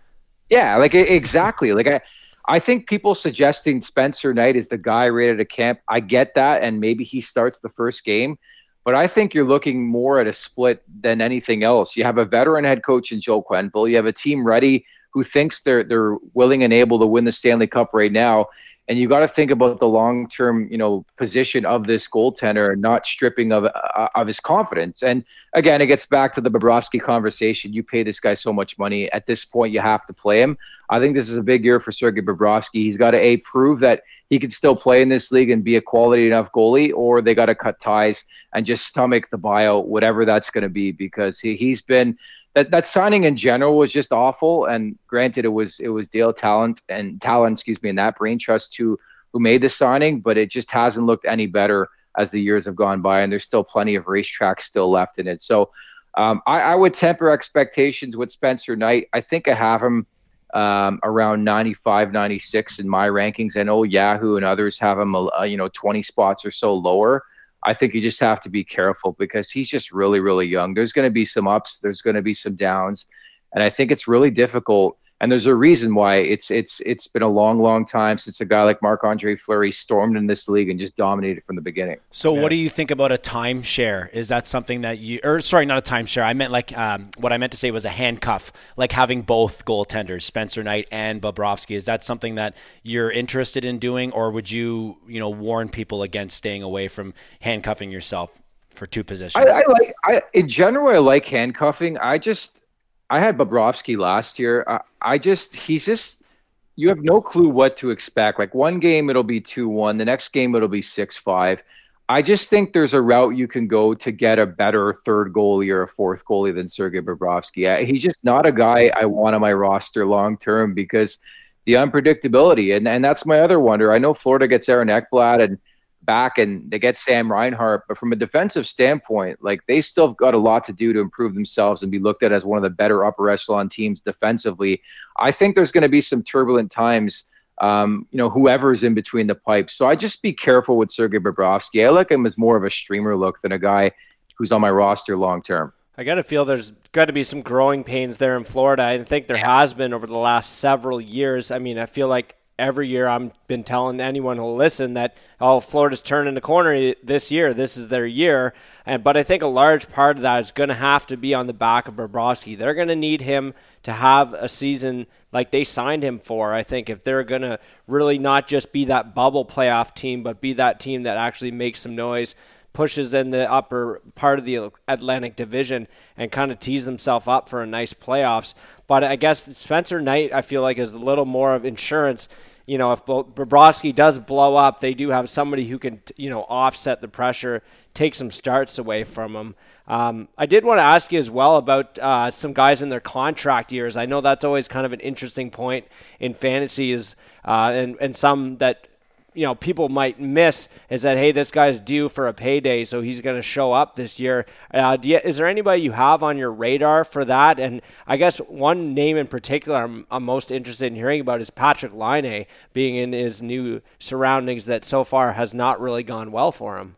Yeah, like exactly. Like I, I think people suggesting Spencer Knight is the guy ready to camp. I get that, and maybe he starts the first game. But I think you're looking more at a split than anything else. You have a veteran head coach in Joe Quenneville. You have a team ready who thinks they're they're willing and able to win the Stanley Cup right now and you got to think about the long term, you know, position of this goaltender, not stripping of uh, of his confidence. And again, it gets back to the Bobrovsky conversation. You pay this guy so much money. At this point, you have to play him. I think this is a big year for Sergei Bobrovsky. He's got to a prove that he can still play in this league and be a quality enough goalie, or they got to cut ties and just stomach the buyout, whatever that's going to be, because he, he's been that that signing in general was just awful. And granted, it was it was Dale Tallon and Tallon, excuse me, and that brain trust who who made the signing, but it just hasn't looked any better as the years have gone by, and there's still plenty of racetracks still left in it. So um, I, I, would temper expectations with Spencer Knight. I think I have him um, around 95, 96 in my rankings. I know Yahoo and others have him, uh, you know, 20 spots or so lower. I think you just have to be careful because he's just really, really young. There's going to be some ups, there's going to be some downs, and I think it's really difficult and there's a reason why it's it's it's been a long, long time since a guy like Marc Andre Fleury stormed in this league and just dominated from the beginning. So, yeah. what do you think about a timeshare? Is that something that you, or sorry, not a timeshare? I meant like um, what I meant to say was a handcuff, like having both goaltenders, Spencer Knight and Bobrovsky. Is that something that you're interested in doing, or would you, you know, warn people against staying away from handcuffing yourself for two positions? I, I like, I in general, I like handcuffing. I just I had Bobrovsky last year. I, I just he's just you have no clue what to expect. Like one game it'll be two one, the next game it'll be six five. I just think there's a route you can go to get a better third goalie or a fourth goalie than Sergei Bobrovsky. He's just not a guy I want on my roster long term because the unpredictability. And and that's my other wonder. I know Florida gets Aaron Ekblad and back and they get Sam Reinhart, but from a defensive standpoint, like they still got a lot to do to improve themselves and be looked at as one of the better upper echelon teams defensively. I think there's going to be some turbulent times. Um, you know, whoever's in between the pipes. So I just be careful with Sergei Bobrovsky. I like him as more of a streamer look than a guy who's on my roster long term. I got to feel there's got to be some growing pains there in Florida. I think there has been over the last several years. I mean, I feel like every year I've been telling anyone who'll listen that oh Florida's turning the corner this year. This is their year. And but I think a large part of that is going to have to be on the back of Bobrovsky. They're going to need him to have a season like they signed him for. I think if they're going to really not just be that bubble playoff team, but be that team that actually makes some noise pushes in the upper part of the Atlantic Division and kind of tees himself up for a nice playoffs. But I guess Spencer Knight, I feel like, is a little more of insurance. You know, if Bobrovsky does blow up, they do have somebody who can, you know, offset the pressure, take some starts away from him. Um, I did want to ask you as well about uh, some guys in their contract years. I know that's always kind of an interesting point in fantasy, is uh, and and some that you know people might miss is that hey this guy's due for a payday so he's going to show up this year. Uh, you, is there anybody you have on your radar for that? And i guess one name in particular i'm, I'm most interested in hearing about is Patrick laine being in his new surroundings that so far has not really gone well for him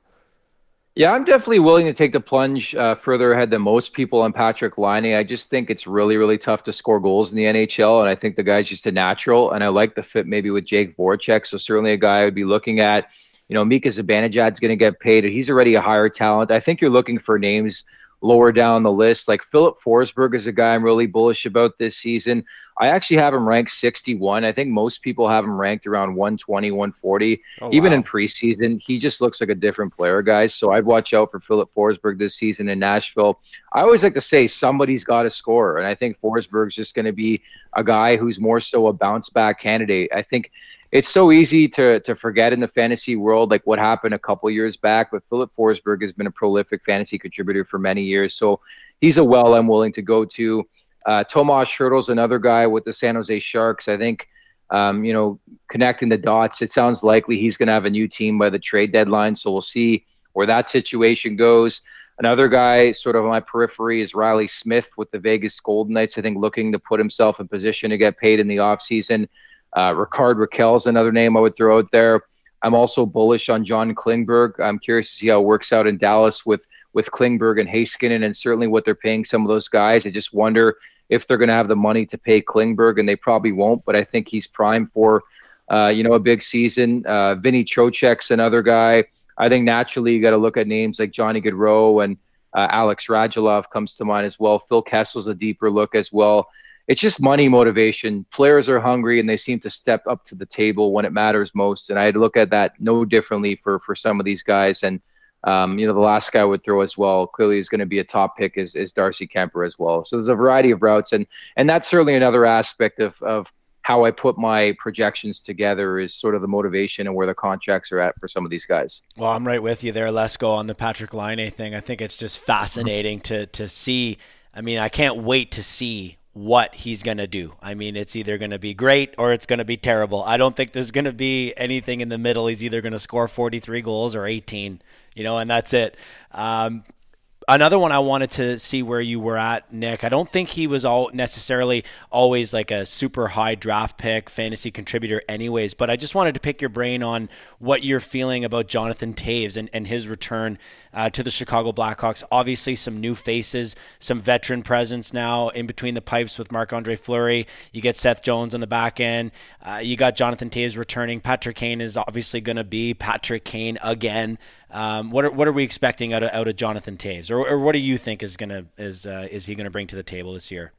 yeah, I'm definitely willing to take the plunge uh, further ahead than most people on Patrick Laine. I just think it's really, really tough to score goals in the NHL, and I think the guy's just a natural. And I like the fit maybe with Jake Voracek, so certainly a guy I would be looking at. You know, Mika Zibanejad's going to get paid. He's already a higher talent. I think you're looking for names lower down the list. Like Filip Forsberg is a guy I'm really bullish about this season. I actually have him ranked 61. I think most people have him ranked around 120, 140. Oh, Even wow. in preseason, he just looks like a different player, guys. So I'd watch out for Filip Forsberg this season in Nashville. I always like to say somebody's got to score, and I think Forsberg's just going to be a guy who's more so a bounce back candidate. I think it's so easy to to forget in the fantasy world like what happened a couple years back. But Filip Forsberg has been a prolific fantasy contributor for many years, so he's a well I'm willing to go to. Uh, Tomas Hertl's another guy with the San Jose Sharks. I think um, you know connecting the dots. It sounds likely he's going to have a new team by the trade deadline, so we'll see where that situation goes. Another guy, sort of on my periphery, is Reilly Smith with the Vegas Golden Knights. I think looking to put himself in position to get paid in the offseason. Uh, Rickard Rakell's another name I would throw out there. I'm also bullish on John Klingberg. I'm curious to see how it works out in Dallas with with Klingberg and Heiskanen, and certainly what they're paying some of those guys. I just wonder if they're going to have the money to pay Klingberg, and they probably won't. But I think he's primed for, uh, you know, a big season. Uh, Vinny Trocheck's another guy. I think naturally you got to look at names like Johnny Gaudreau and uh, Alex Radulov comes to mind as well. Phil Kessel's a deeper look as well it's just money motivation. Players are hungry and they seem to step up to the table when it matters most. And I look at that no differently for for some of these guys. And um, you know, the last guy I would throw as well clearly is going to be a top pick is, is Darcy Kuemper as well. So there's a variety of routes, and and that's certainly another aspect of of how I put my projections together is sort of the motivation and where the contracts are at for some of these guys. Well, I'm right with you there. Let's go on the Patrick Laine thing. I think it's just fascinating to to see. I mean, I can't wait to see what he's going to do. I mean, it's either going to be great or it's going to be terrible. I don't think there's going to be anything in the middle. He's either going to score 43 goals or 18, you know, and that's it. Um, another one I wanted to see where you were at, Nick. I don't think he was all necessarily always like a super high draft pick, fantasy contributor, anyways. But I just wanted to pick your brain on what you're feeling about Jonathan Toews and, and his return uh, to the Chicago Blackhawks. Obviously, some new faces, some veteran presence now in between the pipes with Marc Andre Fleury. You get Seth Jones on the back end. Uh, you got Jonathan Toews returning. Patrick Kane is obviously going to be Patrick Kane again. Um, what are what are we expecting out of, out of Jonathan Toews, or, or what do you think is gonna is uh, is he gonna bring to the table this year?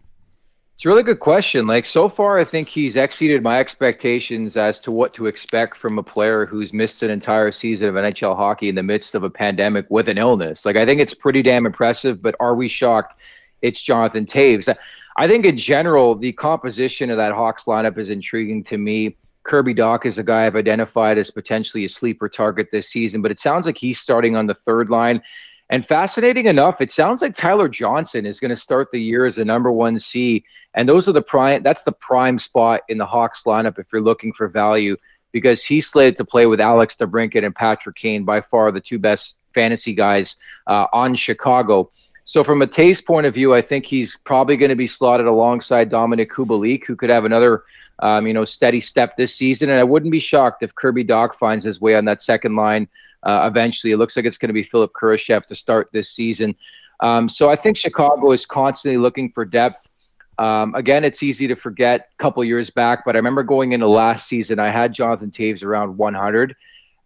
It's a really good question. Like so far, I think he's exceeded my expectations as to what to expect from a player who's missed an entire season of NHL hockey in the midst of a pandemic with an illness. Like I think it's pretty damn impressive. But are we shocked? It's Jonathan Toews. I think in general, the composition of that Hawks lineup is intriguing to me. Kirby Dach is a guy I've identified as potentially a sleeper target this season, but it sounds like he's starting on the third line. And fascinating enough, it sounds like Tyler Johnson is going to start the year as the number one C. And those are the prime. That's the prime spot in the Hawks lineup if you're looking for value, because he's slated to play with Alex DeBrincat and Patrick Kane, by far the two best fantasy guys uh, on Chicago. So from a Toews point of view, I think he's probably going to be slotted alongside Dominik Kubalik, who could have another, um, you know, steady step this season. And I wouldn't be shocked if Kirby Dach finds his way on that second line uh, eventually. It looks like it's going to be Philipp Kurashev to start this season. Um, so I think Chicago is constantly looking for depth. Um, again, it's easy to forget a couple years back, but I remember going into last season, I had Jonathan Toews around 100.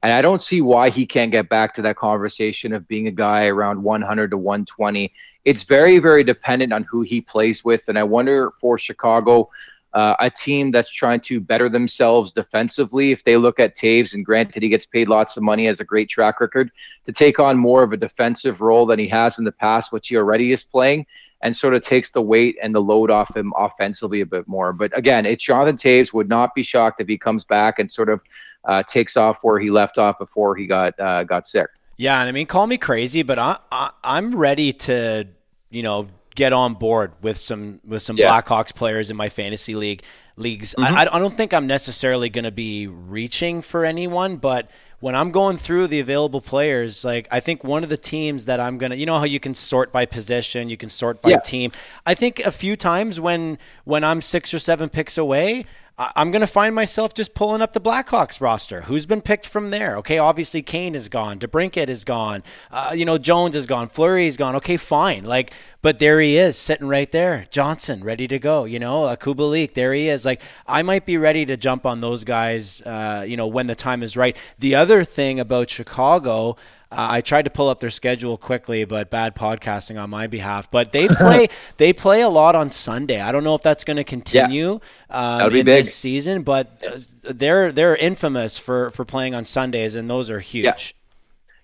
And I don't see why he can't get back to that conversation of being a guy around 100 to 120. It's very, very dependent on who he plays with. And I wonder for Chicago, uh, a team that's trying to better themselves defensively, if they look at Toews, and granted he gets paid lots of money, has a great track record, to take on more of a defensive role than he has in the past, which he already is playing, and sort of takes the weight and the load off him offensively a bit more. But again, it's Jonathan Toews. Would not be shocked if he comes back and sort of uh, takes off where he left off before he got uh, got sick. Yeah, and I mean, call me crazy, but I, I I'm ready to you know get on board with some with some yeah. Blackhawks players in my fantasy league leagues. Mm-hmm. I, I don't think I'm necessarily going to be reaching for anyone, but when I'm going through the available players, like I think one of the teams that I'm gonna, you know how you can sort by position, you can sort by yeah. team. I think a few times when when I'm six or seven picks away, I'm going to find myself just pulling up the Blackhawks roster. Who's been picked from there? Okay, obviously Kane is gone, DeBrincat is gone, uh, you know Jones is gone, Fleury is gone. Okay, fine. Like, but there he is, sitting right there, Johnson, ready to go. You know, uh, Kubalik, there he is. Like, I might be ready to jump on those guys. Uh, you know, when the time is right. The other thing about Chicago. Uh, I tried to pull up their schedule quickly, but bad podcasting on my behalf. But they [laughs] play they play a lot on Sunday. I don't know if that's going to continue yeah. um, in big. this season, but uh, they're they're infamous for for playing on Sundays, and those are huge. Yeah.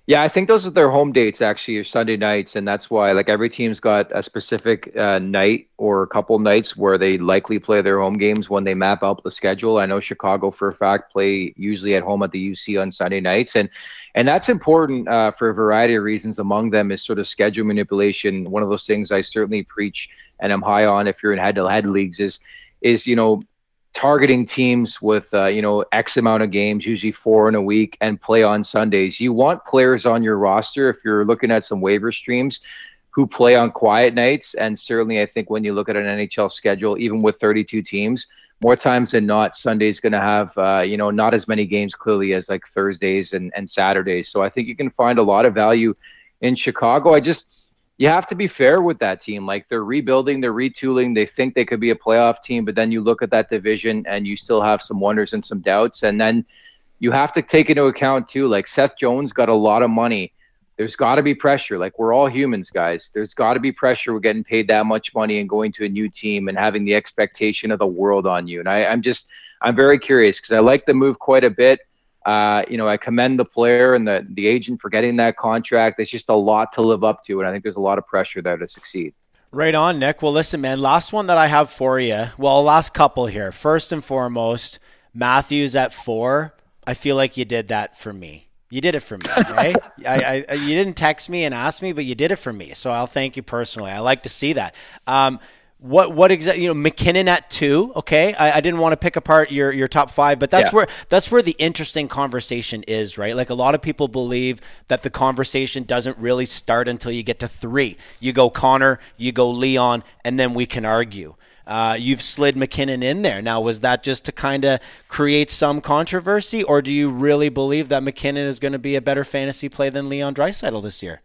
Yeah, I think those are their home dates actually, or Sunday nights, and that's why like every team's got a specific uh, night or a couple nights where they likely play their home games when they map out the schedule. I know Chicago for a fact play usually at home at the UC on Sunday nights, and and that's important uh, for a variety of reasons. Among them is sort of schedule manipulation. One of those things I certainly preach and I'm high on if you're in head-to-head leagues is is you know targeting teams with uh, you know X amount of games, usually four in a week, and play on Sundays. You want players on your roster if you're looking at some waiver streams who play on quiet nights. And certainly, I think when you look at an NHL schedule, even with 32 teams, more times than not, Sunday's going to have uh, you know not as many games clearly as like Thursdays and and Saturdays. So I think you can find a lot of value in Chicago. I just you have to be fair with that team. Like they're rebuilding, they're retooling, they think they could be a playoff team, but then you look at that division and you still have some wonders and some doubts. And then you have to take into account too, like Seth Jones got a lot of money. There's got to be pressure. Like we're all humans, guys. There's got to be pressure. We're getting paid that much money and going to a new team and having the expectation of the world on you. And I, I'm just, I'm very curious because I like the move quite a bit. Uh, you know, I commend the player and the, the agent for getting that contract. It's just a lot to live up to, and I think there's a lot of pressure there to succeed. Right on, Nick. Well, listen, man, last one that I have for you. Well, last couple here. First and foremost, Matthews at four. I feel like you did that for me. You did it for me, [laughs] right? I, I, you didn't text me and ask me, but you did it for me. So I'll thank you personally. I like to see that. Um, what what exactly you know MacKinnon at two okay? I, I, didn't want to pick apart your your top five but that's yeah. where that's where the interesting conversation is right? Like a lot of people believe that the conversation doesn't really start until you get to three. You go Connor you go Leon and then we can argue. Uh, you've slid MacKinnon in there. Now was that just to kind of create some controversy or do you really believe that MacKinnon is going to be a better fantasy play than Leon Draisaitl this year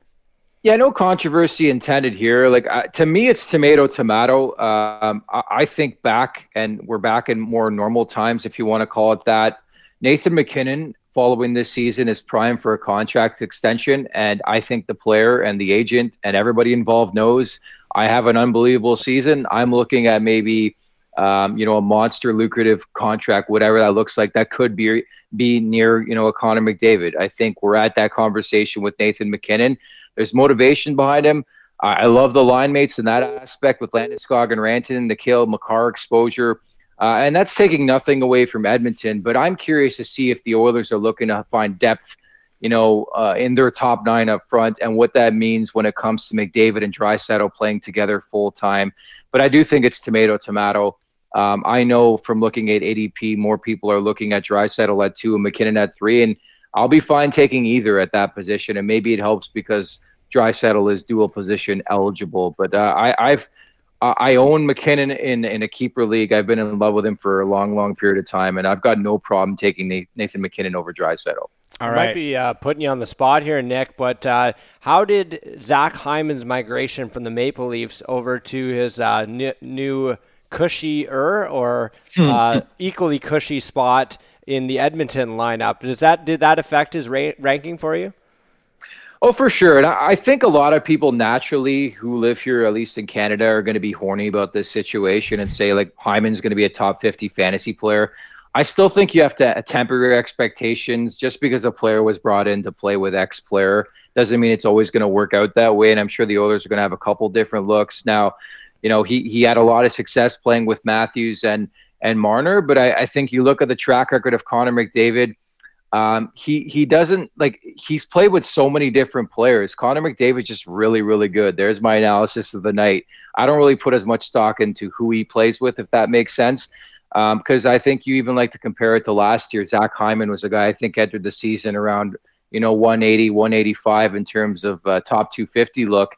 yeah, no controversy intended here. Like uh, to me, it's tomato tomato. Um, I, I, think back, and we're back in more normal times, if you want to call it that. Nathan MacKinnon, following this season, is prime for a contract extension, and I think the player and the agent and everybody involved knows I have an unbelievable season. I'm looking at maybe, um, you know, a monster lucrative contract, whatever that looks like. That could be be near, you know, a Connor McDavid. I think we're at that conversation with Nathan MacKinnon. There's motivation behind him. I, I love the line mates in that aspect with Landeskog and Rantanen, the kill, Makar exposure. Uh, and that's taking nothing away from Edmonton. But I'm curious to see if the Oilers are looking to find depth, you know, uh, in their top nine up front, and what that means when it comes to McDavid and Draisaitl playing together full time. But I do think it's tomato tomato. Um, I know from looking at ADP, more people are looking at Draisaitl at two and MacKinnon at three, and I'll be fine taking either at that position. And maybe it helps because Draisaitl is dual position eligible. But uh, I, I've I own MacKinnon in in a keeper league. I've been in love with him for a long, long period of time, and I've got no problem taking Nathan MacKinnon over Draisaitl. All I right. Might be uh, putting you on the spot here, Nick, but uh, how did Zach Hyman's migration from the Maple Leafs over to his uh, n- new cushier or uh, equally cushy spot in the Edmonton lineup? Does that did that affect his ra- ranking for you? Oh, for sure. And I think a lot of people naturally who live here, at least in Canada, are going to be horny about this situation and say, like, Hyman's going to be a top 50 fantasy player. I still think you have to temper your expectations just because a player was brought in to play with X player doesn't mean it's always going to work out that way. And I'm sure the Oilers are going to have a couple different looks. Now, you know, he, he had a lot of success playing with Matthews and, and Marner, but I, I think you look at the track record of Connor McDavid. Um, he he doesn't like he's played with so many different players. Connor McDavid's just really really good. There's my analysis of the night. I don't really put as much stock into who he plays with, if that makes sense, because um, I think you even like to compare it to last year. Zach Hyman was a guy I think entered the season around you know 180 185 in terms of uh, top 250 look,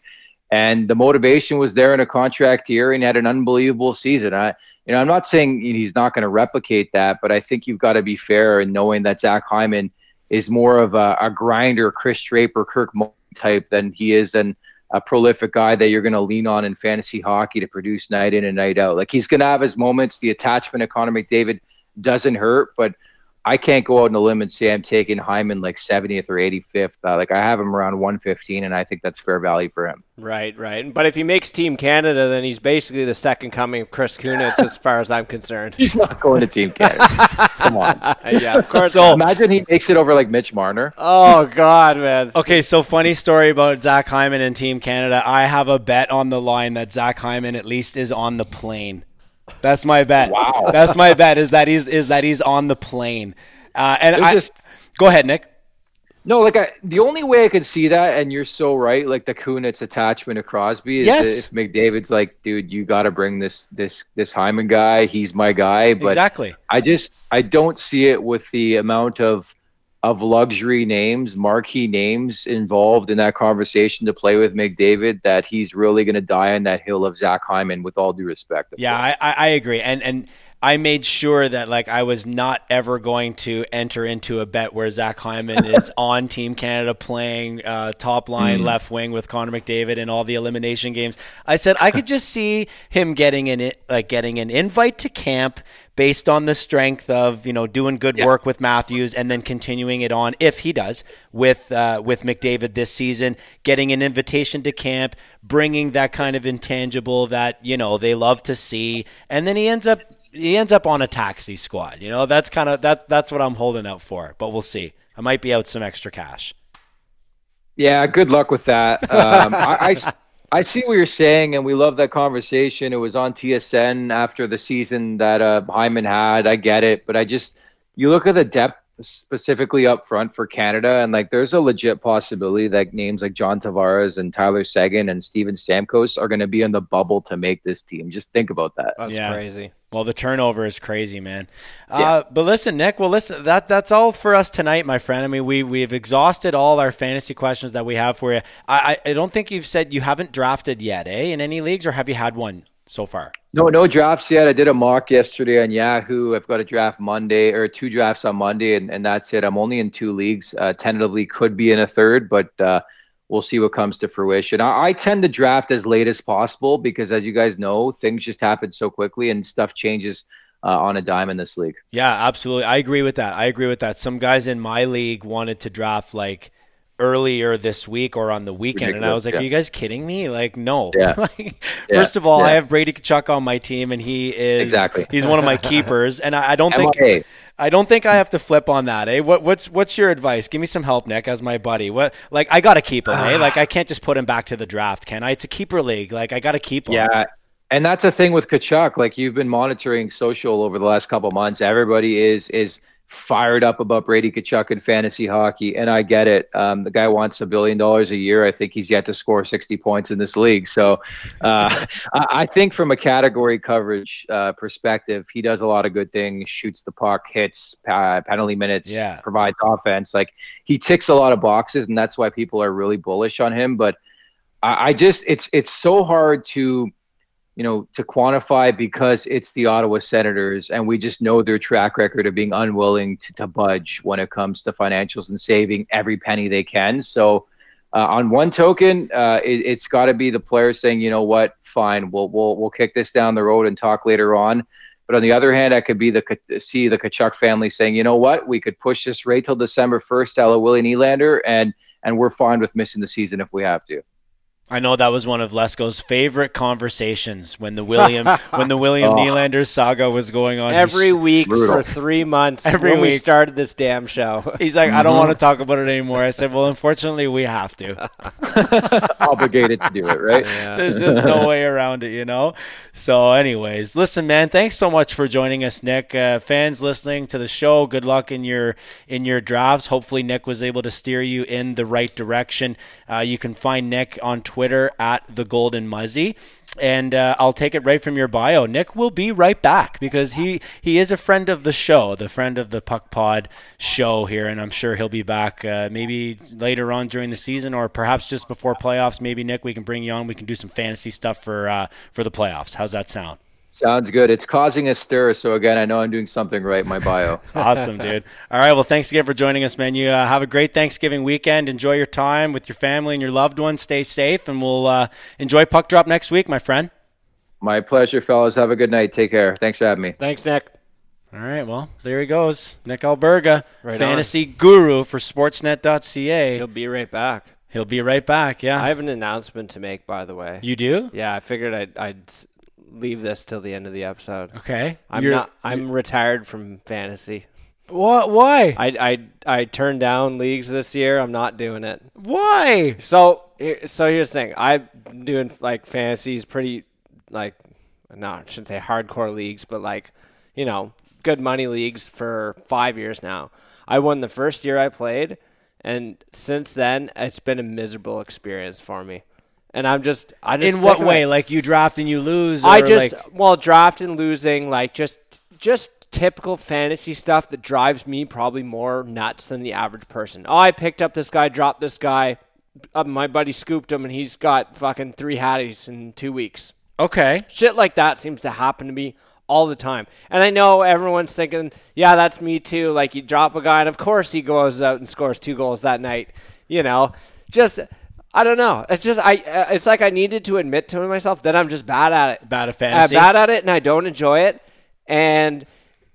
and the motivation was there in a contract year and had an unbelievable season. I you know, I'm not saying he's not going to replicate that, but I think you've got to be fair in knowing that Zach Hyman is more of a, a grinder, Chris Draper, Kirk Muller type than he is an, a prolific guy that you're going to lean on in fantasy hockey to produce night in and night out. Like he's going to have his moments. The attachment of Connor McDavid doesn't hurt, but I can't go out on a limb and say I'm taking Hyman like 70th or 85th. Uh, like I have him around 115, and I think that's fair value for him. Right, right. But if he makes Team Canada, then he's basically the second coming of Chris Kunitz, as far as I'm concerned. [laughs] He's not going to Team Canada. Come on. [laughs] yeah, of [laughs] course. So imagine he makes it over like Mitch Marner. Oh God, man. Okay, so funny story about Zach Hyman and Team Canada. I have a bet on the line that Zach Hyman at least is on the plane. That's my bet. Wow. That's my bet. Is that he's is that he's on the plane. Uh, and I just- go ahead, Nick. No, like I, the only way I could see that, and you're so right, like the Kunitz attachment to Crosby is Yes. if McDavid's like, dude, you got to bring this this this Hyman guy. He's my guy. But Exactly. I just I don't see it with the amount of of luxury names, marquee names involved in that conversation to play with McDavid that he's really going to die on that hill of Zach Hyman. With all due respect. Yeah. I, I, I agree, and and I made sure that like I was not ever going to enter into a bet where Zach Hyman [laughs] is on Team Canada playing uh, top line left wing with Connor McDavid in all the elimination games. I said I could just see him getting an like getting an invite to camp based on the strength of you know doing good work with Matthews and then continuing it on if he does with uh, with McDavid this season, getting an invitation to camp, bringing that kind of intangible that you know they love to see, and then he ends up he ends up on a taxi squad. You know that's kind of that that's what I'm holding out for, but we'll see. I might be out some extra cash. Yeah, good luck with that. [laughs] Um, I, I, I see what you're saying, and we love that conversation. It was on TSN after the season that uh, Hyman had. I get it, but I just you look at the depth specifically up front for Canada, and like there's a legit possibility that names like John Tavares and Tyler Seguin and Steven Stamkos are going to be in the bubble to make this team. Just think about that. That's Yeah. crazy. Well, the turnover is crazy, man. Uh, but listen, Nick. Well, listen. That that's all for us tonight, my friend. I mean, we we've exhausted all our fantasy questions that we have for you. I I, I don't think you've said you haven't drafted yet, eh? In any leagues, or have you had one so far? No, no drafts yet. I did a mock yesterday on Yahoo. I've got a draft Monday or two drafts on Monday, and, and that's it. I'm only in two leagues. Uh, tentatively could be in a third, but uh, we'll see what comes to fruition. I, I tend to draft as late as possible because, as you guys know, things just happen so quickly and stuff changes uh, on a dime in this league. Yeah, absolutely. I agree with that. I agree with that. Some guys in my league wanted to draft like earlier this week or on the weekend, and I was like, Ridiculous, "Are you guys kidding me? Like, no." Yeah. [laughs] Like, Yeah. First of all, I have Brady Tkachuk on my team, and he is Exactly. He's one of my keepers, and I, I don't think I don't think I have to flip on that. Eh? What, what's what's your advice? Give me some help, Nick, as my buddy. What like I gotta keep him, eh? Like I can't just put him back to the draft, can I? It's a keeper league. Like I gotta keep him. Yeah. And that's the thing with Tkachuk. Like you've been monitoring social over the last couple months. Everybody is is fired up about Brady Tkachuk in fantasy hockey, and I get it. Um, the guy wants a billion dollars a year. I think he's yet to score 60 points in this league. So uh, [laughs] I, I think from a category coverage uh, perspective, he does a lot of good things. Shoots the puck, hits pa- penalty minutes, Yeah. provides offense. Like he ticks a lot of boxes, and that's why people are really bullish on him. But I, I just it's it's so hard to you know, to quantify because it's the Ottawa Senators, and we just know their track record of being unwilling to, to budge when it comes to financials and saving every penny they can. So, uh, on one token, uh, it, it's got to be the players saying, you know what, fine, we'll we'll we'll kick this down the road and talk later on. But on the other hand, I could be the see the Tkachuk family saying, you know what, we could push this right till December first, Ella Willie Nylander, and and we're fine with missing the season if we have to. I know that was one of Lesko's favorite conversations when the William when the William [laughs] Oh. Nylander saga was going on. He's- Every week brutal. for three months [laughs] Every when we week. started this damn show. [laughs] He's like, I don't want to talk about it anymore. I said, well, unfortunately, we have to. Obligated to do it, right? There's just no way around it, you know? So, anyways, listen, man, thanks so much for joining us, Nick. Uh, fans listening to the show, good luck in your in your drafts. Hopefully, Nick was able to steer you in the right direction. Uh, you can find Nick on Twitter at the Golden Muzzy. And uh, I'll take it right from your bio. Nick will be right back because he, he is a friend of the show, the friend of the Puck Pod show here, and I'm sure he'll be back uh, maybe later on during the season or perhaps just before playoffs. Maybe Nick, we can bring you on. We can do some fantasy stuff for uh, for the playoffs. How's that sound? Sounds good. It's causing a stir. So again, I know I'm doing something right in my bio. [laughs] Awesome, dude. All right, well, thanks again for joining us, man. You uh, have a great Thanksgiving weekend. Enjoy your time with your family and your loved ones. Stay safe, and we'll uh, enjoy Puck Drop next week, my friend. My pleasure, fellas. Have a good night. Take care. Thanks for having me. Thanks, Nick. All right, well, there he goes. Nick Alberga, Right fantasy guru for sportsnet.ca. He'll be right back. He'll be right back. Yeah. I have an announcement to make, by the way. you do? yeah, I figured I'd, I'd s- leave this till the end of the episode. Okay. I'm You're- not. I'm retired from fantasy. What? Why? I, I I turned down leagues this year. I'm not doing it. Why? So so here's the thing. I'm doing like fantasies, pretty like no, I shouldn't say hardcore leagues, but like you know, good money leagues for five years now. I won the first year I played, and since then it's been a miserable experience for me. And I'm just I just In what way? it. Like you draft and you lose? I just like- well drafting losing like just just typical fantasy stuff that drives me probably more nuts than the average person. Oh, I picked up this guy, dropped this guy. Uh, my buddy scooped him, and he's got fucking three hatties in two weeks. okay. Shit like that seems to happen to me all the time. And I know everyone's thinking, yeah, that's me too. Like you drop a guy, and of course he goes out and scores two goals that night. You know, just I don't know. It's just I. Uh, it's like I needed to admit to myself that I'm just bad at it. Bad at I'm fantasy. bad at it, and I don't enjoy it. And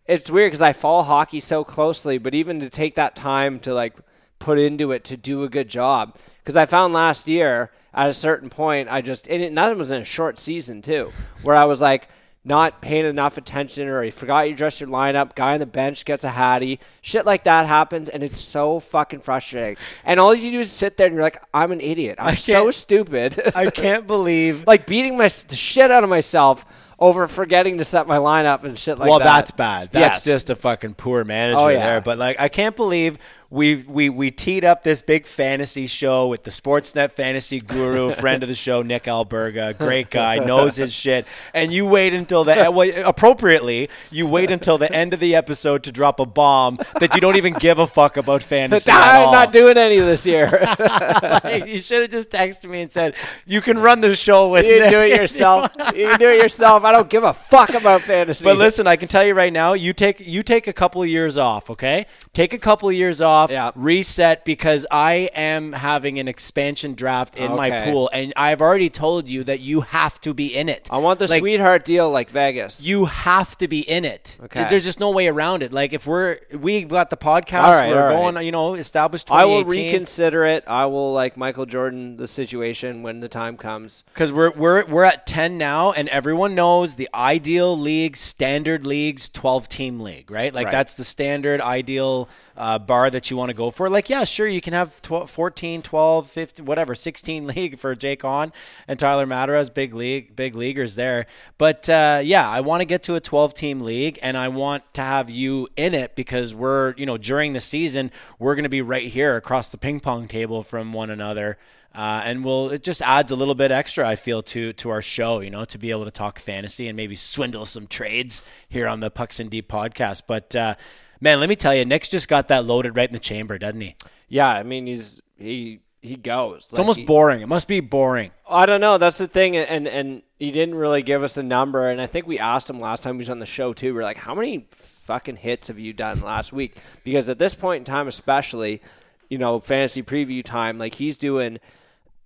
it's weird because I follow hockey so closely, but even to take that time to like put into it to do a good job, because I found last year at a certain point, I just and, it, and that was in a short season too, where I was like not paying enough attention, or you forgot you dressed your lineup. Guy on the bench gets a hattie, shit like that happens, and it's so fucking frustrating. And all you do is sit there and you're like, I'm an idiot. I'm so stupid. [laughs] I can't believe. [laughs] like beating my the shit out of myself over forgetting to set my lineup and shit like well, that. Well, that's bad. That's Yes. just a fucking poor manager Oh, yeah. there. But like, I can't believe we we we teed up this big fantasy show with the Sportsnet fantasy guru, [laughs] friend of the show, Nick Alberga, great guy, knows his shit. And you wait until the well, appropriately, you wait until the end of the episode to drop a bomb that you don't even give a fuck about fantasy. [laughs] I'm not doing any of this year. Like, [laughs] you should have just texted me and said you can run the show with you do it yourself. You can do it yourself. I don't give a fuck about fantasy. But listen, I can tell you right now, you take you take a couple of years off, okay? Take a couple of years off, Yeah. reset because I am having an expansion draft in my pool, and I've already told you that you have to be in it. I want the Like, sweetheart deal like Vegas. You have to be in it. Okay. There's just no way around it. Like if we're we've got the podcast, right, we're right. going, you know, established I will reconsider it. I will like Michael Jordan the situation when the time comes. because we're we're we're at 10 now and everyone knows the ideal leagues standard leagues 12 team league right like Right. that's the standard ideal uh, bar that you want to go for. Like, yeah, sure, you can have 12, 14, 12, 15, whatever, 16 [laughs] league for Jake On and Tyler Mataraz, big league, big leaguers there. But uh, yeah, I want to get to a 12 team league and I want to have you in it because we're, you know, during the season, we're going to be right here across the ping pong table from one another. Uh, and we'll it just adds a little bit extra I feel to to our show you know to be able to talk fantasy and maybe swindle some trades here on the Pucks in Deep podcast but uh, man let me tell you Nick's just got that loaded right in the chamber doesn't he Yeah, I mean he's he he goes. it's almost boring it must be boring I don't know. That's the thing, and and he didn't really give us a number. And I think we asked him last time he was on the show too. We are like, how many fucking hits have you done last week? Because at this point in time, especially, you know, fantasy preview time, like he's doing,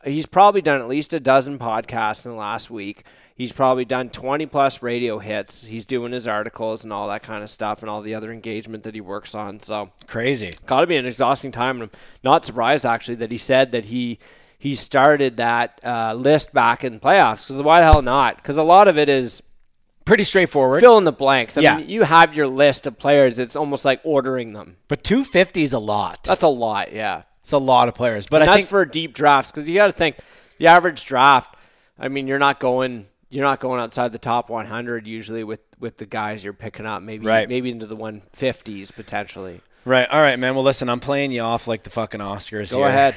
he's probably done at least a dozen podcasts in the last week. He's probably done 20 plus radio hits. He's doing his articles and all that kind of stuff and all the other engagement that he works on. So crazy got to be an exhausting time. And I'm not surprised actually that he said that he he started that uh, list back in playoffs because why the hell not? Because a lot of it is pretty straightforward fill in the blanks. I Yeah. mean, you have your list of players. It's almost like ordering them. but 250 is a lot That's a lot, yeah. it's a lot of players but and I that's think for deep drafts because you got to think the average draft. I mean, you're not going you're not going outside the top 100 usually with with the guys you're picking up. Maybe Right. maybe into the 150s potentially. right all right man well listen I'm playing you off like the fucking Oscars Go here. ahead.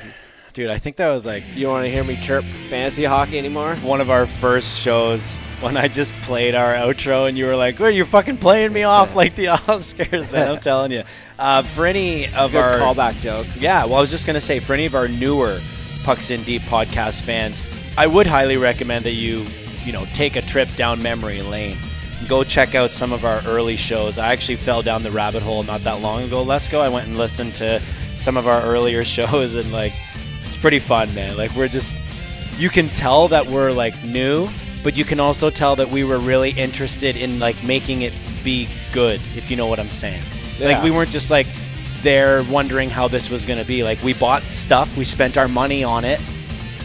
dude I think that was like You want to hear me chirp fantasy hockey anymore? one of our first shows when I just played our outro and you were like, well, you're fucking playing me off like the [laughs] Oscars, man. I'm telling you. Uh, for any of Good our callback joke. yeah, well, I was just gonna say for any of our newer Pucks in Deep podcast fans, I would highly recommend that you, you know, take a trip down memory lane. Go check out some of our early shows. I actually fell down the rabbit hole not that long ago. Let's go. I went and listened to some of our earlier [laughs] shows, and like, it's pretty fun, man. Like, we're just, you can tell that we're like new, but you can also tell that we were really interested in like making it be good, if you know what I'm saying. Like, we weren't just like there wondering how this was going to be. Like, we bought stuff, we spent our money on it,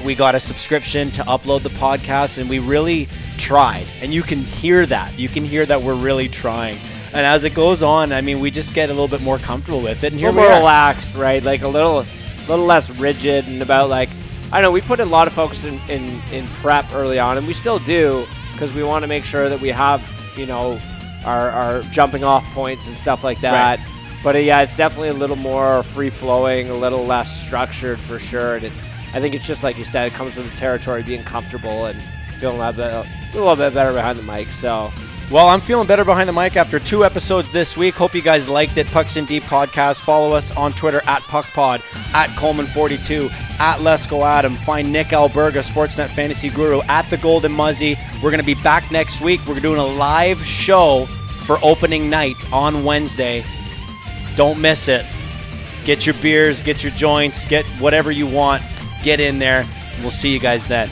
we got a subscription to upload the podcast, and we really tried. And you can hear that. You can hear that we're really trying. And as it goes on, I mean, we just get a little bit more comfortable with it. And here we more are. relaxed, right? Like a little, little less rigid and about like I know. We put a lot of focus in in, in prep early on, and we still do because we want to make sure that we have you know our our jumping off points and stuff like that. But uh, yeah, it's definitely a little more free flowing, a little less structured for sure. And it, I think it's just like you said, it comes with the territory, being comfortable and feeling a little bit, a little bit better behind the mic. So Well, I'm feeling better behind the mic after two episodes this week. Hope you guys liked it. Pucks in Deep podcast. Follow us on Twitter at PuckPod, at Coleman42, at Lesko Adam. Find Nick Alberga, Sportsnet Fantasy Guru, at the Golden Muzzy. We're going to be back next week. We're doing a live show for opening night on Wednesday. Don't miss it. Get your beers, get your joints, get whatever you want. Get in there. We'll see you guys then.